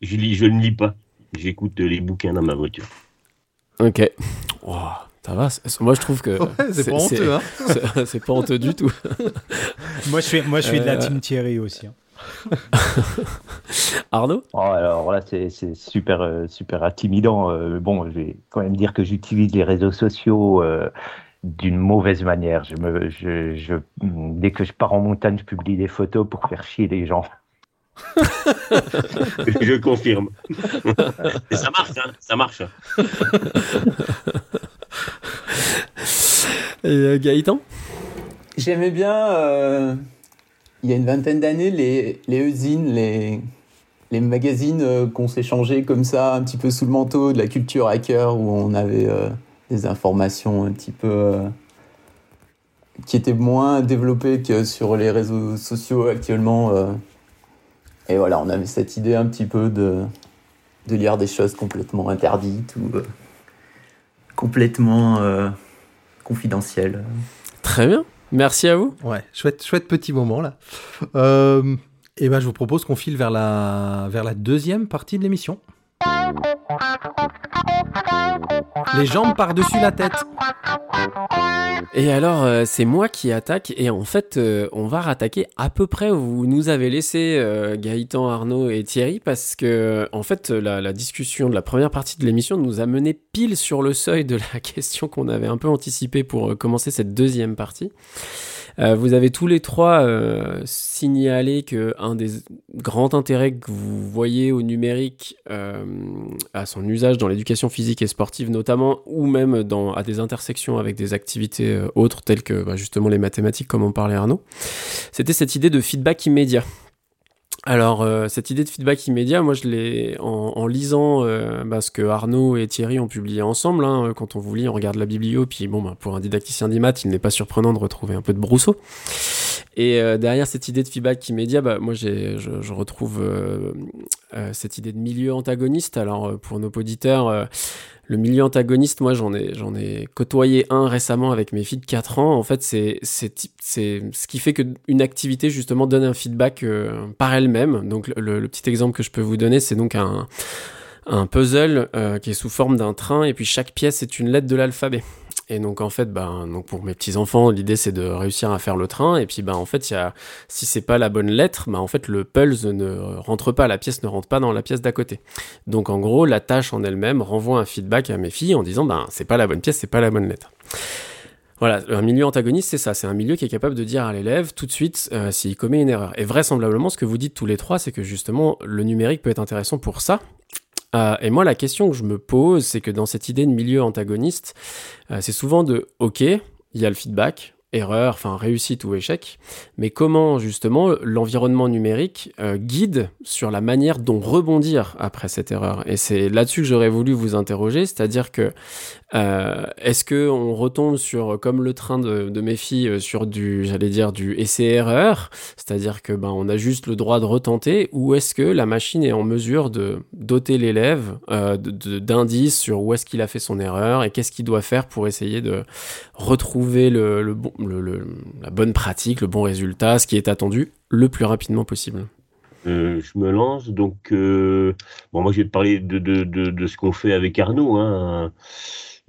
Je, lis, je ne lis pas. J'écoute les bouquins dans ma voiture. Ok. Oh, ça va. c'est- Moi je trouve que [LAUGHS] Ouais, c'est pas honteux, hein. c'est- pas honteux du tout. [LAUGHS] Moi, je suis, moi, je suis de la Euh, team Thierry aussi. hein. [LAUGHS] Arnaud? Oh, alors là, c'est c'est super, euh, super intimidant. Euh, bon, je vais quand même dire que j'utilise les réseaux sociaux euh, d'une mauvaise manière. Je me, je, je, dès que je pars en montagne, je publie des photos pour faire chier les gens. je confirme. Et ça marche, hein, ça marche. [LAUGHS] Et euh, Gaëtan? J'aimais bien, euh, il y a une vingtaine d'années, les, les usines, les, les magazines euh, qu'on s'échangeait comme ça, un petit peu sous le manteau de la culture hacker, où on avait des informations un petit peu. qui étaient moins développées que sur les réseaux sociaux actuellement. et voilà, on avait cette idée un petit peu de, de lire des choses complètement interdites ou complètement euh, confidentielles. Très bien. Merci à vous. Ouais, chouette, chouette petit moment là. Euh, et ben, je vous propose qu'on file vers la, vers la deuxième partie de l'émission. Les jambes par-dessus la tête. Et alors, euh, c'est moi qui attaque, et en fait, euh, on va rattaquer à peu près où vous nous avez laissé euh, Gaëtan, Arnaud et Thierry, parce que, en fait, la, la discussion de la première partie de l'émission nous a mené pile sur le seuil de la [LAUGHS] question qu'on avait un peu anticipée pour euh, commencer cette deuxième partie. Euh, vous avez tous les trois euh, signalé que un des grands intérêts que vous voyez au numérique, euh, à son usage dans l'éducation physique et sportive notamment, ou même dans, à des intersections avec des activités euh, autres telles que bah, justement les mathématiques, comme en parlait Arnaud, c'était cette idée de feedback immédiat. Alors, euh, cette idée de feedback immédiat, moi, je l'ai en, en lisant euh, bah, ce que Arnaud et Thierry ont publié ensemble. hein, quand on vous lit, on regarde la biblio, puis bon, bah, pour un didacticien d'IMAT, il n'est pas surprenant de retrouver un peu de brousseau. Et euh, derrière cette idée de feedback immédiat, bah, moi, je, je retrouve euh, euh, cette idée de milieu antagoniste. Alors, euh, pour nos auditeurs, euh, le milieu antagoniste, moi, j'en ai, j'en ai côtoyé un récemment avec mes filles de 4 ans. En fait, c'est, c'est, c'est ce qui fait qu'une activité, justement, donne un feedback euh, par elle-même. Donc, le, petit exemple que je peux vous donner, c'est donc un, un puzzle euh, qui est sous forme d'un train, et puis chaque pièce est une lettre de l'alphabet. Et donc en fait, ben, donc pour mes petits enfants, l'idée c'est de réussir à faire le train. Et puis ben en fait, y a, si c'est pas la bonne lettre, ben en fait le pulse ne rentre pas, la pièce ne rentre pas dans la pièce d'à côté. Donc en gros, la tâche en elle-même renvoie un feedback à mes filles en disant ben c'est pas la bonne pièce, c'est pas la bonne lettre. Voilà, un milieu antagoniste, c'est ça. C'est un milieu qui est capable de dire à l'élève tout de suite euh, s'il commet une erreur. Et vraisemblablement, ce que vous dites tous les trois, c'est que justement, le numérique peut être intéressant pour ça. Euh, et moi, la question que je me pose, c'est que dans cette idée de milieu antagoniste, euh, c'est souvent de OK, il y a le feedback, erreur, enfin réussite ou échec, mais comment justement l'environnement numérique euh, guide sur la manière dont rebondir après cette erreur? Et c'est là-dessus que j'aurais voulu vous interroger, c'est-à-dire que euh, est-ce que on retombe sur comme le train de, de mes filles euh, sur du, j'allais dire du essai-erreur, c'est-à-dire que ben on a juste le droit de retenter, ou est-ce que la machine est en mesure de doter l'élève d'indices sur où est-ce qu'il a fait son erreur et qu'est-ce qu'il doit faire pour essayer de retrouver le bon, la bonne pratique, le bon résultat, ce qui est attendu le plus rapidement possible. Euh, je me lance. Donc, euh, bon, moi, je vais te parler de, de, de, ce qu'on fait avec Arnaud. Hein.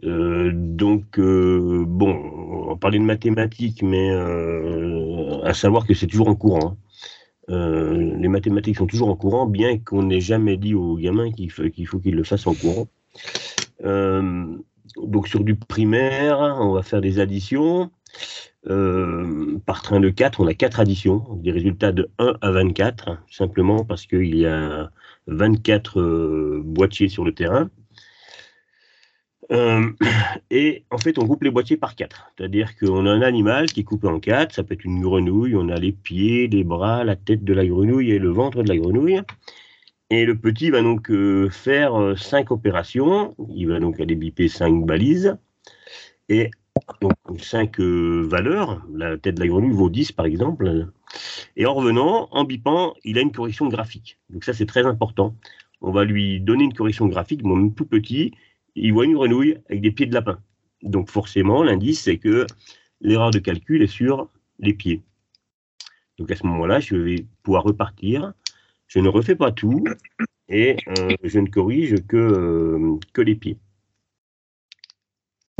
Euh, donc, euh, bon, on parlait de mathématiques, mais à savoir que c'est toujours en courant. hein. Les mathématiques sont toujours en courant, bien qu'on n'ait jamais dit aux gamins qu'il faut qu'il qu'ils le fassent en courant. Donc, sur du primaire, on va faire des additions. Euh, par train de 4, on a 4 additions, des résultats de 1 à 24, simplement parce qu'il y a 24 euh, boîtiers sur le terrain. Euh, et en fait, on coupe les boîtiers par 4. C'est-à-dire qu'on a un animal qui est coupé en 4, ça peut être une grenouille, on a les pieds, les bras, la tête de la grenouille et le ventre de la grenouille. Et le petit va donc euh, faire euh, cinq opérations. Il va donc aller biper cinq balises. Et donc cinq euh, valeurs. La tête de la grenouille vaut 10 par exemple. Et en revenant, en bipant, il a une correction graphique. Donc ça, c'est très important. On va lui donner une correction graphique, mon tout petit, il voit une grenouille avec des pieds de lapin. Donc forcément, l'indice, c'est que l'erreur de calcul est sur les pieds. Donc à ce moment-là, je vais pouvoir repartir. Je ne refais pas tout et euh, je ne corrige que, euh, que les pieds.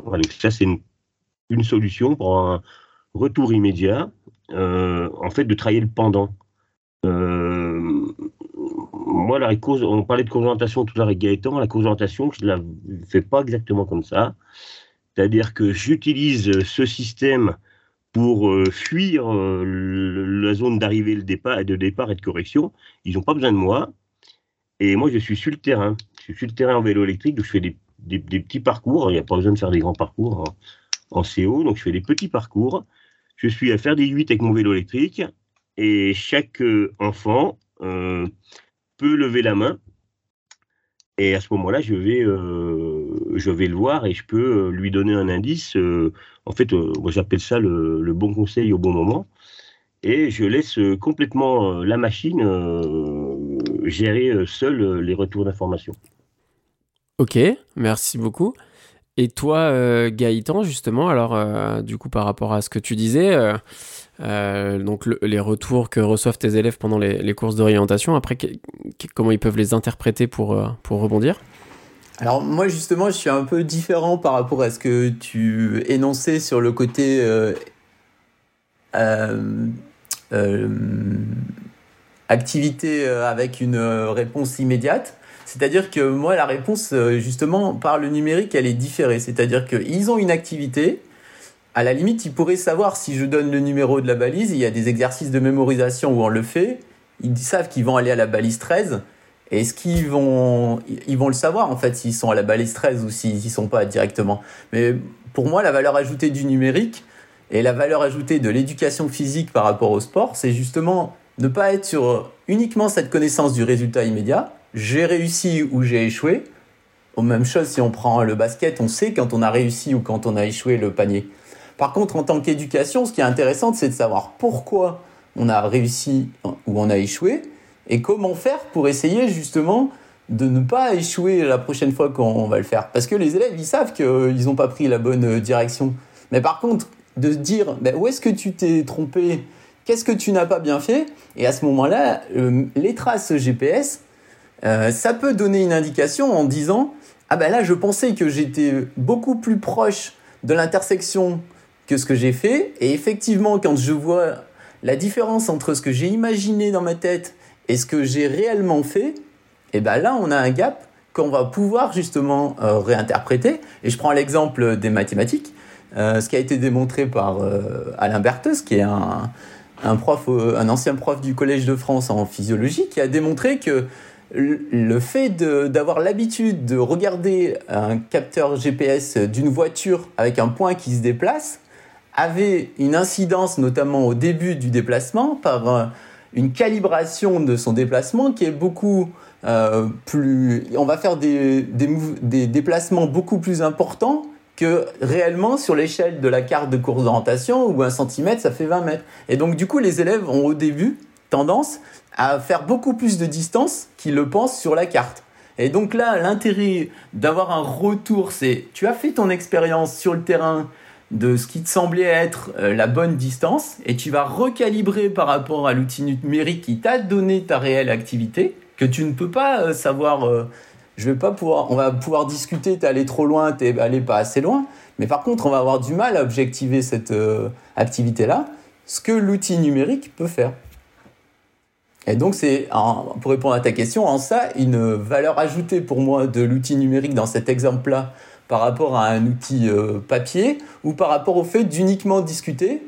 Voilà, donc ça, c'est une, une solution pour un retour immédiat, euh, en fait, de travailler le pendant. Euh, moi, la cause, on parlait de concentration tout à l'heure avec Gaëtan, la concentration, je ne la fais pas exactement comme ça. C'est-à-dire que j'utilise ce système pour euh, fuir la zone d'arrivée, départ, de départ et de correction. Ils n'ont pas besoin de moi. Et moi, je suis sur le terrain. Je suis sur le terrain en vélo électrique, donc je fais des, petits parcours. Il n'y a pas besoin de faire des grands parcours en, en CO, donc je fais des petits parcours. Je suis à faire des 8 avec mon vélo électrique. Et chaque euh, enfant euh, peut lever la main. Et à ce moment-là, je vais, euh, je vais le voir et je peux lui donner un indice. en fait, moi j'appelle ça le, le bon conseil au bon moment. Et je laisse complètement la machine gérer seule les retours d'informations. Ok, merci beaucoup. Et toi, euh, Gaëtan, justement, alors euh, du coup par rapport à ce que tu disais, euh, euh, donc le- les retours que reçoivent tes élèves pendant les, les courses d'orientation, après comment ils peuvent les interpréter pour, pour rebondir? Alors moi justement, je suis un peu différent par rapport à ce que tu énonçais sur le côté activité avec une réponse immédiate. C'est-à-dire que moi, la réponse, euh, justement, par le numérique, elle est différée. C'est-à-dire qu'ils ont une activité. À la limite, ils pourraient savoir si je donne le numéro de la balise. Il y a des exercices de mémorisation où on le fait. Ils savent qu'ils vont aller à la balise 13. Est-ce qu'ils vont, ils vont le savoir en fait s'ils sont à la balise 13 ou s'ils y sont pas directement. Mais pour moi, la valeur ajoutée du numérique et la valeur ajoutée de l'éducation physique par rapport au sport, c'est justement ne pas être sur uniquement cette connaissance du résultat immédiat. J'ai réussi ou j'ai échoué. Même chose si on prend le basket, on sait quand on a réussi ou quand on a échoué le panier. Par contre, en tant qu'éducation, ce qui est intéressant, c'est de savoir pourquoi on a réussi ou on a échoué et comment faire pour essayer justement de ne pas échouer la prochaine fois qu'on va le faire. Parce que les élèves, ils savent qu'ils n'ont pas pris la bonne direction. Mais par contre, de se dire, où est-ce que tu t'es trompé? Qu'est-ce que tu n'as pas bien fait? Et à ce moment-là, euh, les traces GPS, euh, ça peut donner une indication en disant, ah ben là, je pensais que j'étais beaucoup plus proche de l'intersection que ce que j'ai fait. Et effectivement, quand je vois la différence entre ce que j'ai imaginé dans ma tête et ce que j'ai réellement fait, et ben là, on a un gap qu'on va pouvoir justement euh, réinterpréter. Et je prends l'exemple des mathématiques, euh, ce qui a été démontré par Alain Bertheus, qui est un, un prof, un ancien prof du Collège de France en physiologie, qui a démontré que le fait d'avoir l'habitude de regarder un capteur GPS d'une voiture avec un point qui se déplace avait une incidence, notamment au début du déplacement, par euh, une calibration de son déplacement qui est beaucoup euh, plus. On va faire des, des déplacements beaucoup plus importants que réellement sur l'échelle de la carte de course d'orientation où un centimètre ça fait 20 mètres. Et donc du coup les élèves ont au début tendance à faire beaucoup plus de distance qu'ils le pensent sur la carte. Et donc là l'intérêt d'avoir un retour c'est tu as fait ton expérience sur le terrain de ce qui te semblait être euh, la bonne distance et tu vas recalibrer par rapport à l'outil numérique qui t'a donné ta réelle activité que tu ne peux pas euh, savoir euh, je vais pas pouvoir on va pouvoir discuter t'es allé trop loin t'es allé pas assez loin mais par contre on va avoir du mal à objectiver cette activité là ce que l'outil numérique peut faire et donc c'est pour répondre à ta question en ça une valeur ajoutée pour moi de l'outil numérique dans cet exemple là par rapport à un outil euh, papier ou par rapport au fait d'uniquement discuter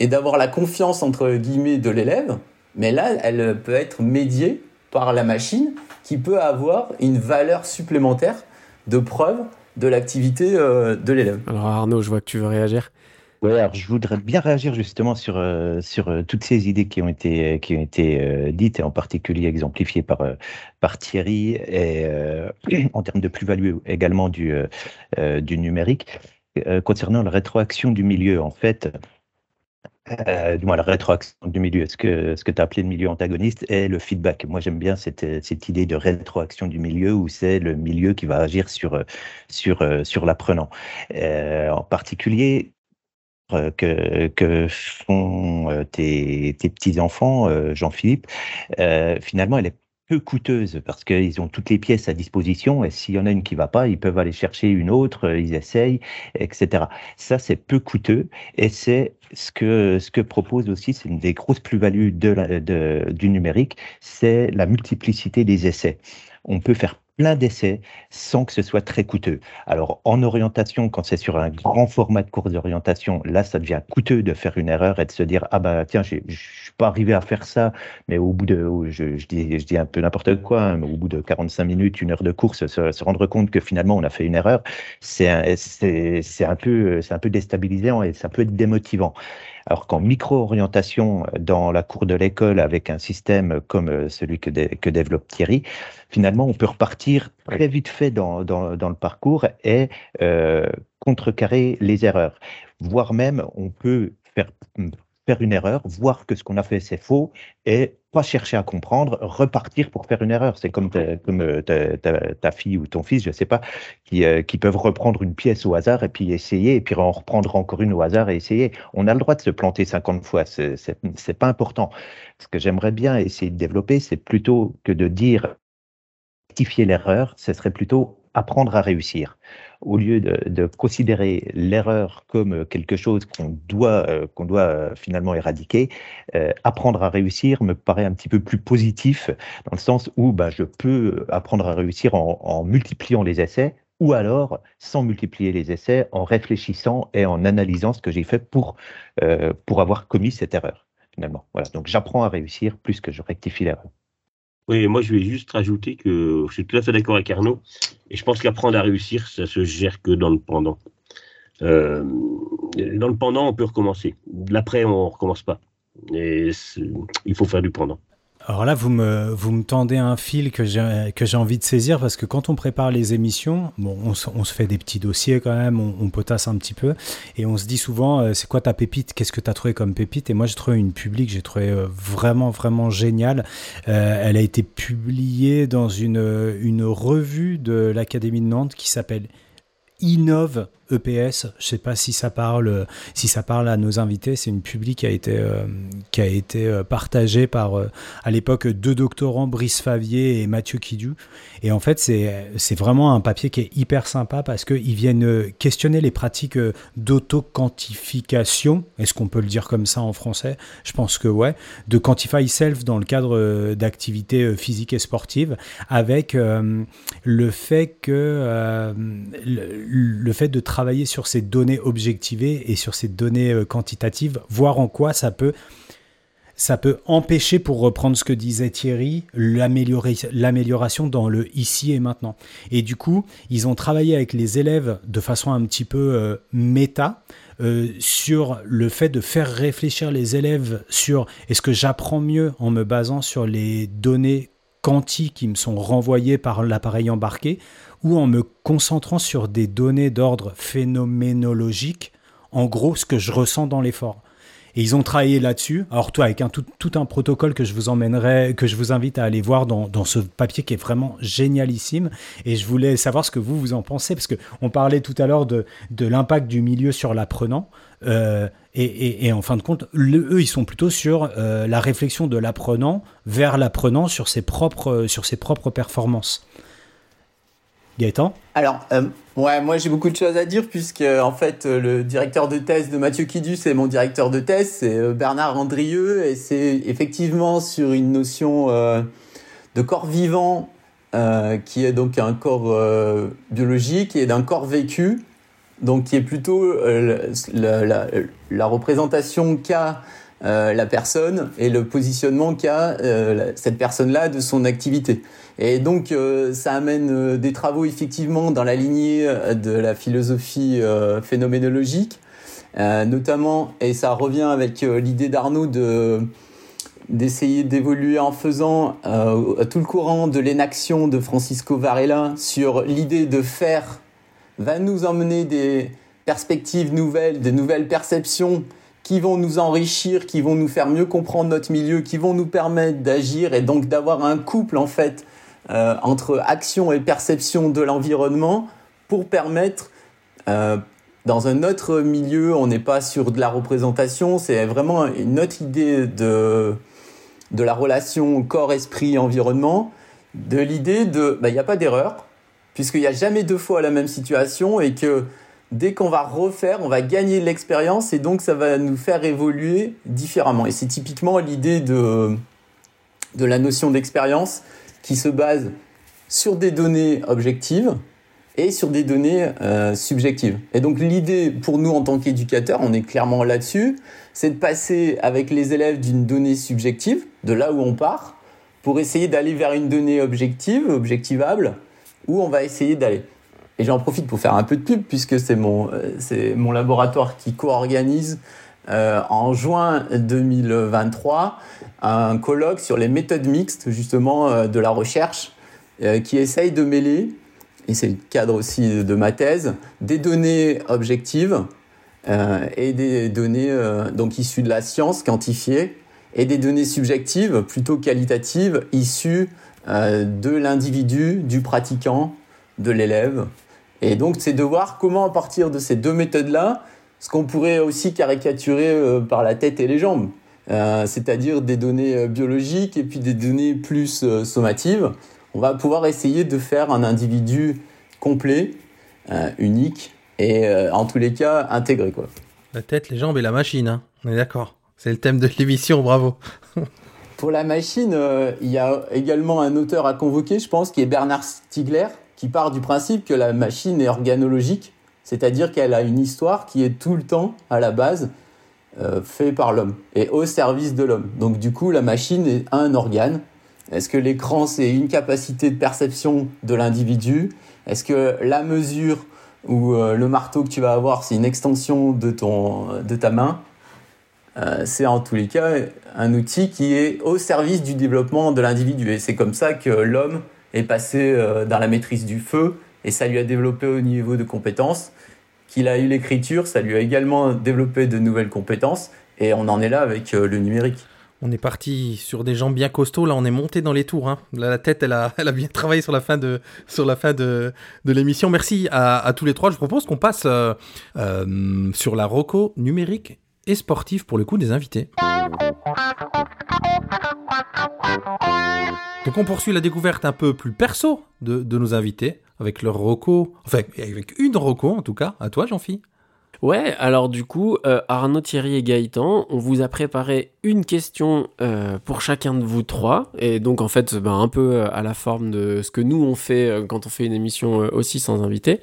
et d'avoir la confiance entre guillemets de l'élève mais là elle peut être médiée par la machine qui peut avoir une valeur supplémentaire de preuve de l'activité euh, de l'élève. Alors Arnaud, je vois que tu veux réagir. Ouais, alors je voudrais bien réagir justement sur, euh, sur euh, toutes ces idées qui ont été, qui ont été euh, dites et en particulier exemplifiées par, par Thierry et [CLEARS THROAT] en termes de plus-value également du, du numérique. Concernant la rétroaction du milieu, en fait, du moins la rétroaction du milieu, ce que, ce que tu as appelé le milieu antagoniste est le feedback. Moi, j'aime bien cette, cette idée de rétroaction du milieu où c'est le milieu qui va agir sur, sur, sur l'apprenant. En particulier, que, que font euh, tes, petits-enfants, euh, Jean-Philippe, euh, finalement, elle est peu coûteuse parce qu'ils ont toutes les pièces à disposition et s'il y en a une qui va pas, ils peuvent aller chercher une autre, euh, ils essayent, etc. Ça, c'est peu coûteux et c'est ce que, propose aussi, c'est une des grosses plus-values du numérique, c'est la multiplicité des essais. On peut faire plein d'essais sans que ce soit très coûteux. Alors, en orientation, quand c'est sur un grand format de course d'orientation, là, ça devient coûteux de faire une erreur et de se dire, ah bah tiens, je suis pas arrivé à faire ça, mais au bout de, ou je, dis, je dis un peu n'importe quoi, hein, mais au bout de 45 minutes, une heure de course, se, rendre compte que finalement, on a fait une erreur, c'est, c'est un peu, c'est un peu déstabilisant et ça peut être démotivant. Alors qu'en micro-orientation, dans la cour de l'école, avec un système comme euh, celui que, dé- que développe Thierry, finalement, on peut repartir très vite fait dans, dans, dans le parcours et euh, contrecarrer les erreurs. Voire même, on peut faire, faire une erreur, voir que ce qu'on a fait, c'est faux, et pas chercher à comprendre, repartir pour faire une erreur. C'est comme, ta, euh, fille ou ton fils, je sais pas, qui, euh, qui peuvent reprendre une pièce au hasard et puis essayer, et puis en reprendre encore une au hasard et essayer. On a le droit de se planter 50 fois, c'est pas important. Ce que j'aimerais bien essayer de développer, c'est plutôt que de dire rectifier l'erreur, ce serait plutôt apprendre à réussir. Au lieu de, considérer l'erreur comme quelque chose qu'on doit, euh, doit euh, finalement éradiquer, euh, apprendre à réussir me paraît un petit peu plus positif dans le sens où bah, je peux apprendre à réussir en, multipliant les essais ou alors sans multiplier les essais, en réfléchissant et en analysant ce que j'ai fait pour, euh, pour avoir commis cette erreur, finalement. Voilà. Donc j'apprends à réussir plus que je rectifie l'erreur. Oui, moi je vais juste rajouter que je suis tout à fait d'accord avec Arnaud, et je pense qu'apprendre à réussir, ça se gère que dans le pendant. Euh, dans le pendant, on peut recommencer. L'après, on recommence pas. Et il faut faire du pendant. Alors là, vous me, vous me tendez un fil que j'ai envie de saisir parce que quand on prépare les émissions, bon, on, se- fait des petits dossiers quand même, on, on potasse un petit peu et on se dit souvent, euh, c'est quoi ta pépite? Qu'est-ce que tu as trouvé comme pépite? Et moi, j'ai trouvé une publique, j'ai trouvé euh, vraiment, vraiment géniale. Euh, elle a été publiée dans une, une revue de l'Académie de Nantes qui s'appelle Innove EPS. Je sais pas si ça parle, si ça parle à nos invités. C'est une publique qui a été, euh, qui a été euh, partagée par, euh, à l'époque, deux doctorants, Brice Favier et Mathieu Kidu. Et en fait, c'est, vraiment un papier qui est hyper sympa parce qu'ils viennent questionner les pratiques d'auto-quantification. Est-ce qu'on peut le dire comme ça en français? Je pense que ouais. De Quantify Self dans le cadre d'activités physiques et sportives avec le fait que le fait de travailler sur ces données objectivées et sur ces données euh, quantitatives, voir en quoi ça peut ça peut empêcher, pour reprendre ce que disait Thierry, l'amélioration dans le ici et maintenant. Et du coup, ils ont travaillé avec les élèves de façon un petit peu euh, méta euh, sur le fait de faire réfléchir les élèves sur est-ce que j'apprends mieux en me basant sur les données quanti qui me sont renvoyées par l'appareil embarqué ou en me concentrant sur des données d'ordre phénoménologique, en gros ce que je ressens dans l'effort. Et ils ont travaillé là-dessus. Alors toi, avec un, tout, un protocole que je vous emmènerai, que je vous invite à aller voir dans, dans ce papier qui est vraiment génialissime. Et je voulais savoir ce que vous vous en pensez, parce que on parlait tout à l'heure de, de l'impact du milieu sur l'apprenant. Euh, et, et, en fin de compte, eux, ils sont plutôt sur euh, la réflexion de l'apprenant vers l'apprenant sur sur ses propres performances. Gaëtan Alors, euh, ouais, moi j'ai beaucoup de choses à dire puisque en fait euh, le directeur de thèse de Mathieu Kidu, c'est mon directeur de thèse, c'est euh, Bernard Andrieux et c'est effectivement sur une notion euh, de corps vivant euh, qui est donc un corps euh, biologique et d'un corps vécu, donc qui est plutôt euh, la, représentation qu'a euh, la personne et le positionnement qu'a euh, cette personne-là de son activité. Et donc, euh, ça amène euh, des travaux effectivement dans la lignée euh, de la philosophie phénoménologique. Notamment, et ça revient avec l'idée d'Arnaud de d'essayer d'évoluer en faisant tout le courant de l'énaction de Francisco Varela sur l'idée de faire va nous emmener des perspectives nouvelles, des nouvelles perceptions qui vont nous enrichir, qui vont nous faire mieux comprendre notre milieu, qui vont nous permettre d'agir et donc d'avoir un couple en fait euh, entre action et perception de l'environnement pour permettre euh, dans un autre milieu, on n'est pas sur de la représentation, c'est vraiment une autre idée de, de la relation corps-esprit-environnement, de l'idée de, bah, il n'y a pas d'erreur, puisqu'il n'y a jamais deux fois la même situation et que dès qu'on va refaire, on va gagner l'expérience et donc ça va nous faire évoluer différemment. Et c'est typiquement l'idée de, de la notion d'expérience qui se base sur des données objectives et sur des données euh, subjectives. Et donc l'idée pour nous en tant qu'éducateurs, on est clairement là-dessus, c'est de passer avec les élèves d'une donnée subjective, de là où on part, pour essayer d'aller vers une donnée objective, objectivable, où on va essayer d'aller. Et j'en profite pour faire un peu de pub, puisque c'est mon, euh, c'est mon laboratoire qui co-organise euh, en juin 2023 un colloque sur les méthodes mixtes, justement, euh, de la recherche, euh, qui essaye de mêler, et c'est le cadre aussi de ma thèse, des données objectives et des données donc issues de la science quantifiée et des données subjectives plutôt qualitatives issues de l'individu, du pratiquant, de l'élève. Et donc c'est de voir comment à partir de ces deux méthodes-là, ce qu'on pourrait aussi caricaturer euh, par la tête et les jambes, euh, c'est-à-dire des données euh, biologiques et puis des données plus sommatives, on va pouvoir essayer de faire un individu complet, unique et en tous les cas intégré. Quoi. La tête, les jambes et la machine, hein. on est d'accord. C'est le thème de l'émission, bravo. [LAUGHS] Pour la machine, il y a également un auteur à convoquer, je pense, qui est Bernard Stiegler, qui part du principe que la machine est organologique, c'est-à-dire qu'elle a une histoire qui est tout le temps, à la base, euh, fait par l'homme et au service de l'homme. Donc du coup, la machine est un organe. Est-ce que l'écran, c'est une capacité de perception de l'individu? Est-ce que la mesure ou euh, le marteau que tu vas avoir, c'est une extension de, de ta main? Euh, c'est en tous les cas un outil qui est au service du développement de l'individu. Et c'est comme ça que l'homme est passé euh, dans la maîtrise du feu et ça lui a développé au niveau de compétences. Qu'il a eu l'écriture, ça lui a également développé de nouvelles compétences et on en est là avec euh, le numérique. On est parti sur des gens bien costauds. Là, on est monté dans les tours. hein. Là, la tête, elle a, [LAUGHS] elle a bien travaillé sur la fin de, sur la fin de, l'émission. Merci à, à tous les trois. Je propose qu'on passe euh, euh, sur la roco numérique et sportive pour le coup des invités. Donc on poursuit la découverte un peu plus perso de, nos invités avec leur roco, enfin avec une roco en tout cas. À toi, Jean-Phi. Ouais, alors du coup, euh, Arnaud, Thierry et Gaëtan, on vous a préparé une question euh, pour chacun de vous trois. Et donc, en fait, ben, un peu euh, à la forme de ce que nous, on fait quand on fait une émission aussi sans invité.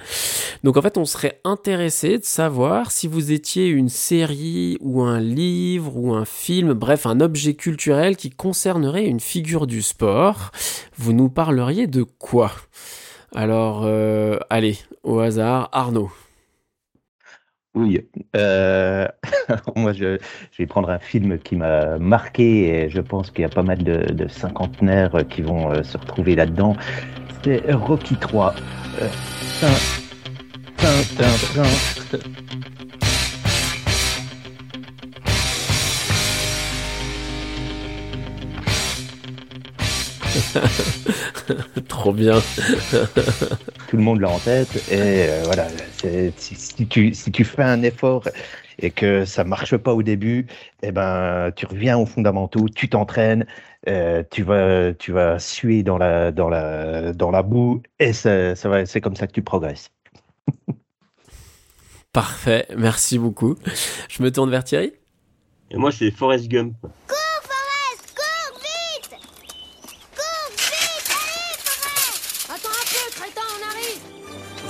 Donc, en fait, on serait intéressé de savoir si vous étiez une série ou un livre ou un film, bref, un objet culturel qui concernerait une figure du sport. Vous nous parleriez de quoi? Alors, allez, au hasard, Arnaud. Oui, euh, [LAUGHS] moi je, vais prendre un film qui m'a marqué et je pense qu'il y a pas mal de, de cinquantenaires qui vont euh, se retrouver là-dedans. C'est Rocky 3. Euh, tin, tin, tin, [LAUGHS] Trop bien. [LAUGHS] Tout le monde l'a en tête et euh, voilà. c'est- Si, si tu, si tu fais un effort et que ça marche pas au début, eh ben tu reviens aux fondamentaux, tu t'entraînes, euh, tu vas, tu vas suer dans la, dans la, dans la boue et ça, ça va, c'est comme ça que tu progresses. Parfait, merci beaucoup. Je me tourne vers Thierry. Et moi, c'est Forrest Gump Forrest, cours, vite Cours, vite, allez, Forrest Attends un peu, crétin, on arrive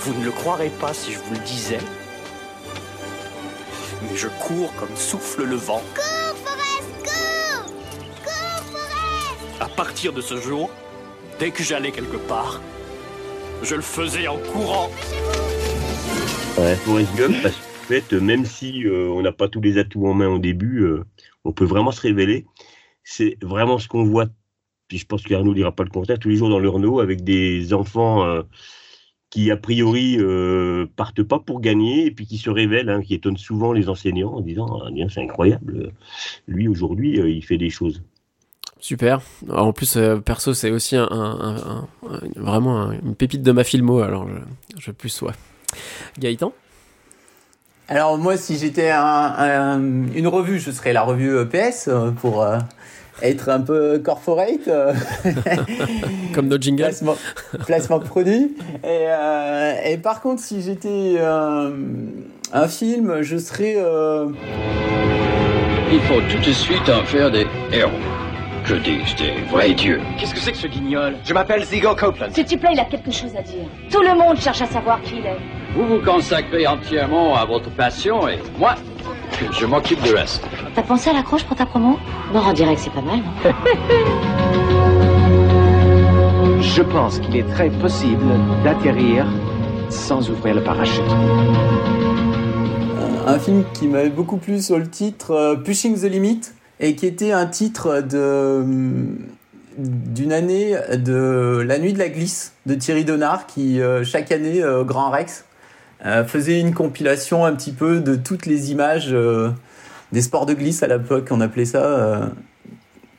Vous ne le croirez pas si je vous le disais. Mais je cours comme souffle le vent. Cours, Forrest, cours Cours, Forrest À partir de ce jour, dès que j'allais quelque part, je le faisais en courant. Forrest Gump, parce, fait, même si euh, on n'a pas tous les atouts en main au début, euh, on peut vraiment se révéler. C'est vraiment ce qu'on voit, puis je pense qu'Arnaud ne dira pas le contraire, tous les jours dans le Renault avec des enfants euh, qui, a priori, euh, partent pas pour gagner et puis qui se révèlent, hein, qui étonnent souvent les enseignants en disant Ah, c'est incroyable, lui aujourd'hui, euh, il fait des choses. Super. Alors, en plus, euh, perso, c'est aussi un, un- un- un- vraiment un- une pépite de ma filmo, alors je, je plus sois. Gaëtan? Alors moi, si j'étais un- un- une revue, je serais la revue EPS euh, pour euh, être un peu corporate. euh, [LAUGHS] Comme notre jingle. placement, placement de produit. Et, euh, et par contre, si j'étais euh, un film, je serais... euh, Il faut tout de suite en faire des héros. Que dis-je, des vrais dieux Qu'est-ce que c'est que ce guignol? Je m'appelle Ziegler Copeland. Ce type-là, il a quelque chose à dire. Tout le monde cherche à savoir qui il est. Vous vous consacrez entièrement à votre passion et moi, je m'occupe du reste. T'as pensé à l'accroche pour ta promo Non, on dirait que c'est pas mal, non [LAUGHS] Je pense qu'il est très possible d'atterrir sans ouvrir le parachute. un film qui m'avait beaucoup plu sur le titre euh, Pushing the Limit et qui était un titre de d'une année de La Nuit de la Glisse de Thierry Donard qui euh, chaque année euh, Grand Rex euh, faisait une compilation un petit peu de toutes les images euh, des sports de glisse à l'époque on appelait ça euh,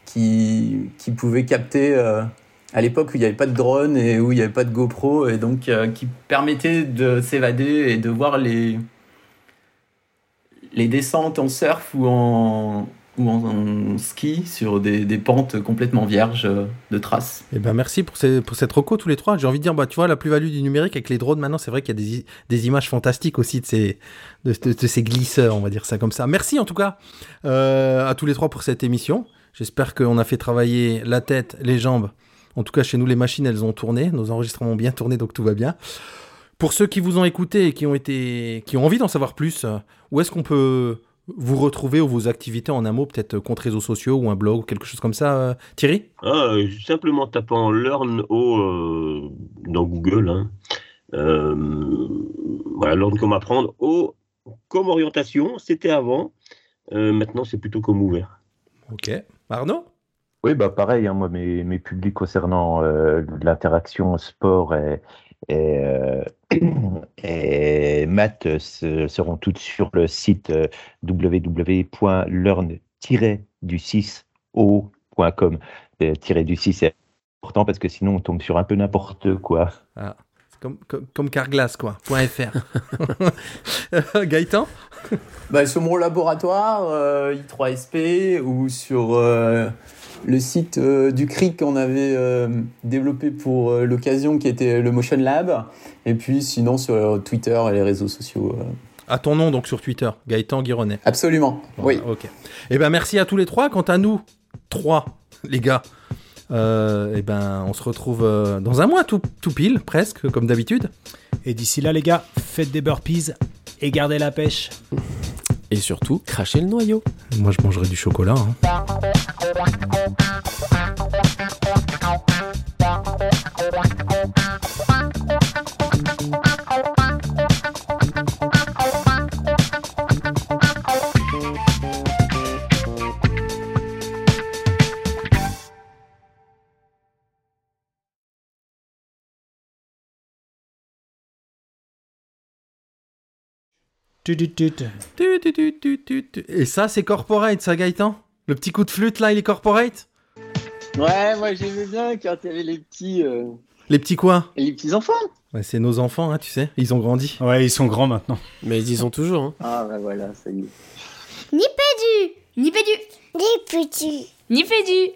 qui qui pouvaient capter à l'époque où il n'y avait pas de drone et où il n'y avait pas de GoPro et donc qui permettait de s'évader et de voir les les descentes en surf ou en, ou en, ski sur des, pentes complètement vierges euh, de traces. Eh ben merci pour, ces- cette reco tous les trois. J'ai envie de dire, bah, tu vois, la plus-value du numérique avec les drones maintenant, c'est vrai qu'il y a des, images fantastiques aussi de ces, de ces glisseurs, on va dire ça comme ça. Merci en tout cas euh, à tous les trois pour cette émission. J'espère qu'on a fait travailler la tête, les jambes. En tout cas, chez nous, les machines, elles ont tourné. Nos enregistrements ont bien tourné, donc tout va bien. Pour ceux qui vous ont écouté et qui ont, été, qui ont envie d'en savoir plus, euh, où est-ce qu'on peut vous retrouver ou vos activités en un mot, peut-être euh, compte réseaux sociaux ou un blog ou quelque chose comme ça, euh, Thierry? Ah, euh, simplement tapant Learn O euh, dans Google. Hein. Euh, voilà, Learn comme apprendre. O comme orientation, c'était avant. Euh, maintenant, c'est plutôt comme ouvert. Ok. Arnaud? Oui, bah pareil, hein, moi, mes, mes publics concernant euh, l'interaction sport et, et, euh, et maths euh, se- seront toutes sur le site euh, www.learn-du6o.com. Euh, Tirer du 6 c'est important parce que sinon on tombe sur un peu n'importe quoi. Ah, c'est comme, comme, comme Carglass, quoi. .fr. [LAUGHS] Gaëtan? Bah, sur mon laboratoire, euh, I3SP, ou sur euh, le site euh, du CRIC qu'on avait euh, développé pour euh, l'occasion, qui était le Motion Lab. Et puis sinon sur euh, Twitter et les réseaux sociaux. euh. À ton nom, donc, sur Twitter. Gaëtan Guironnet. Absolument, oui. Ok. Eh ben, merci à tous les trois. Quant à nous, trois, les gars, euh, eh ben, on se retrouve euh, dans un mois, tout, tout pile, presque, comme d'habitude. Et d'ici là, les gars, faites des burpees et gardez la pêche. Et surtout, crachez le noyau. Moi, je mangerai du chocolat. hein. Et ça, c'est corporate, ça, Gaëtan? Le petit coup de flûte, là, il est corporate? Ouais, moi j'aimais bien quand il y avait les petits, euh, Les petits quoi? les petits enfants. Ouais, C'est nos enfants, hein, tu sais. Ils ont grandi. Ouais, ils sont grands maintenant. Mais ils y sont toujours. Hein. Ah bah voilà, ça y est. Nipédu Nipédu Nipédu Nipédu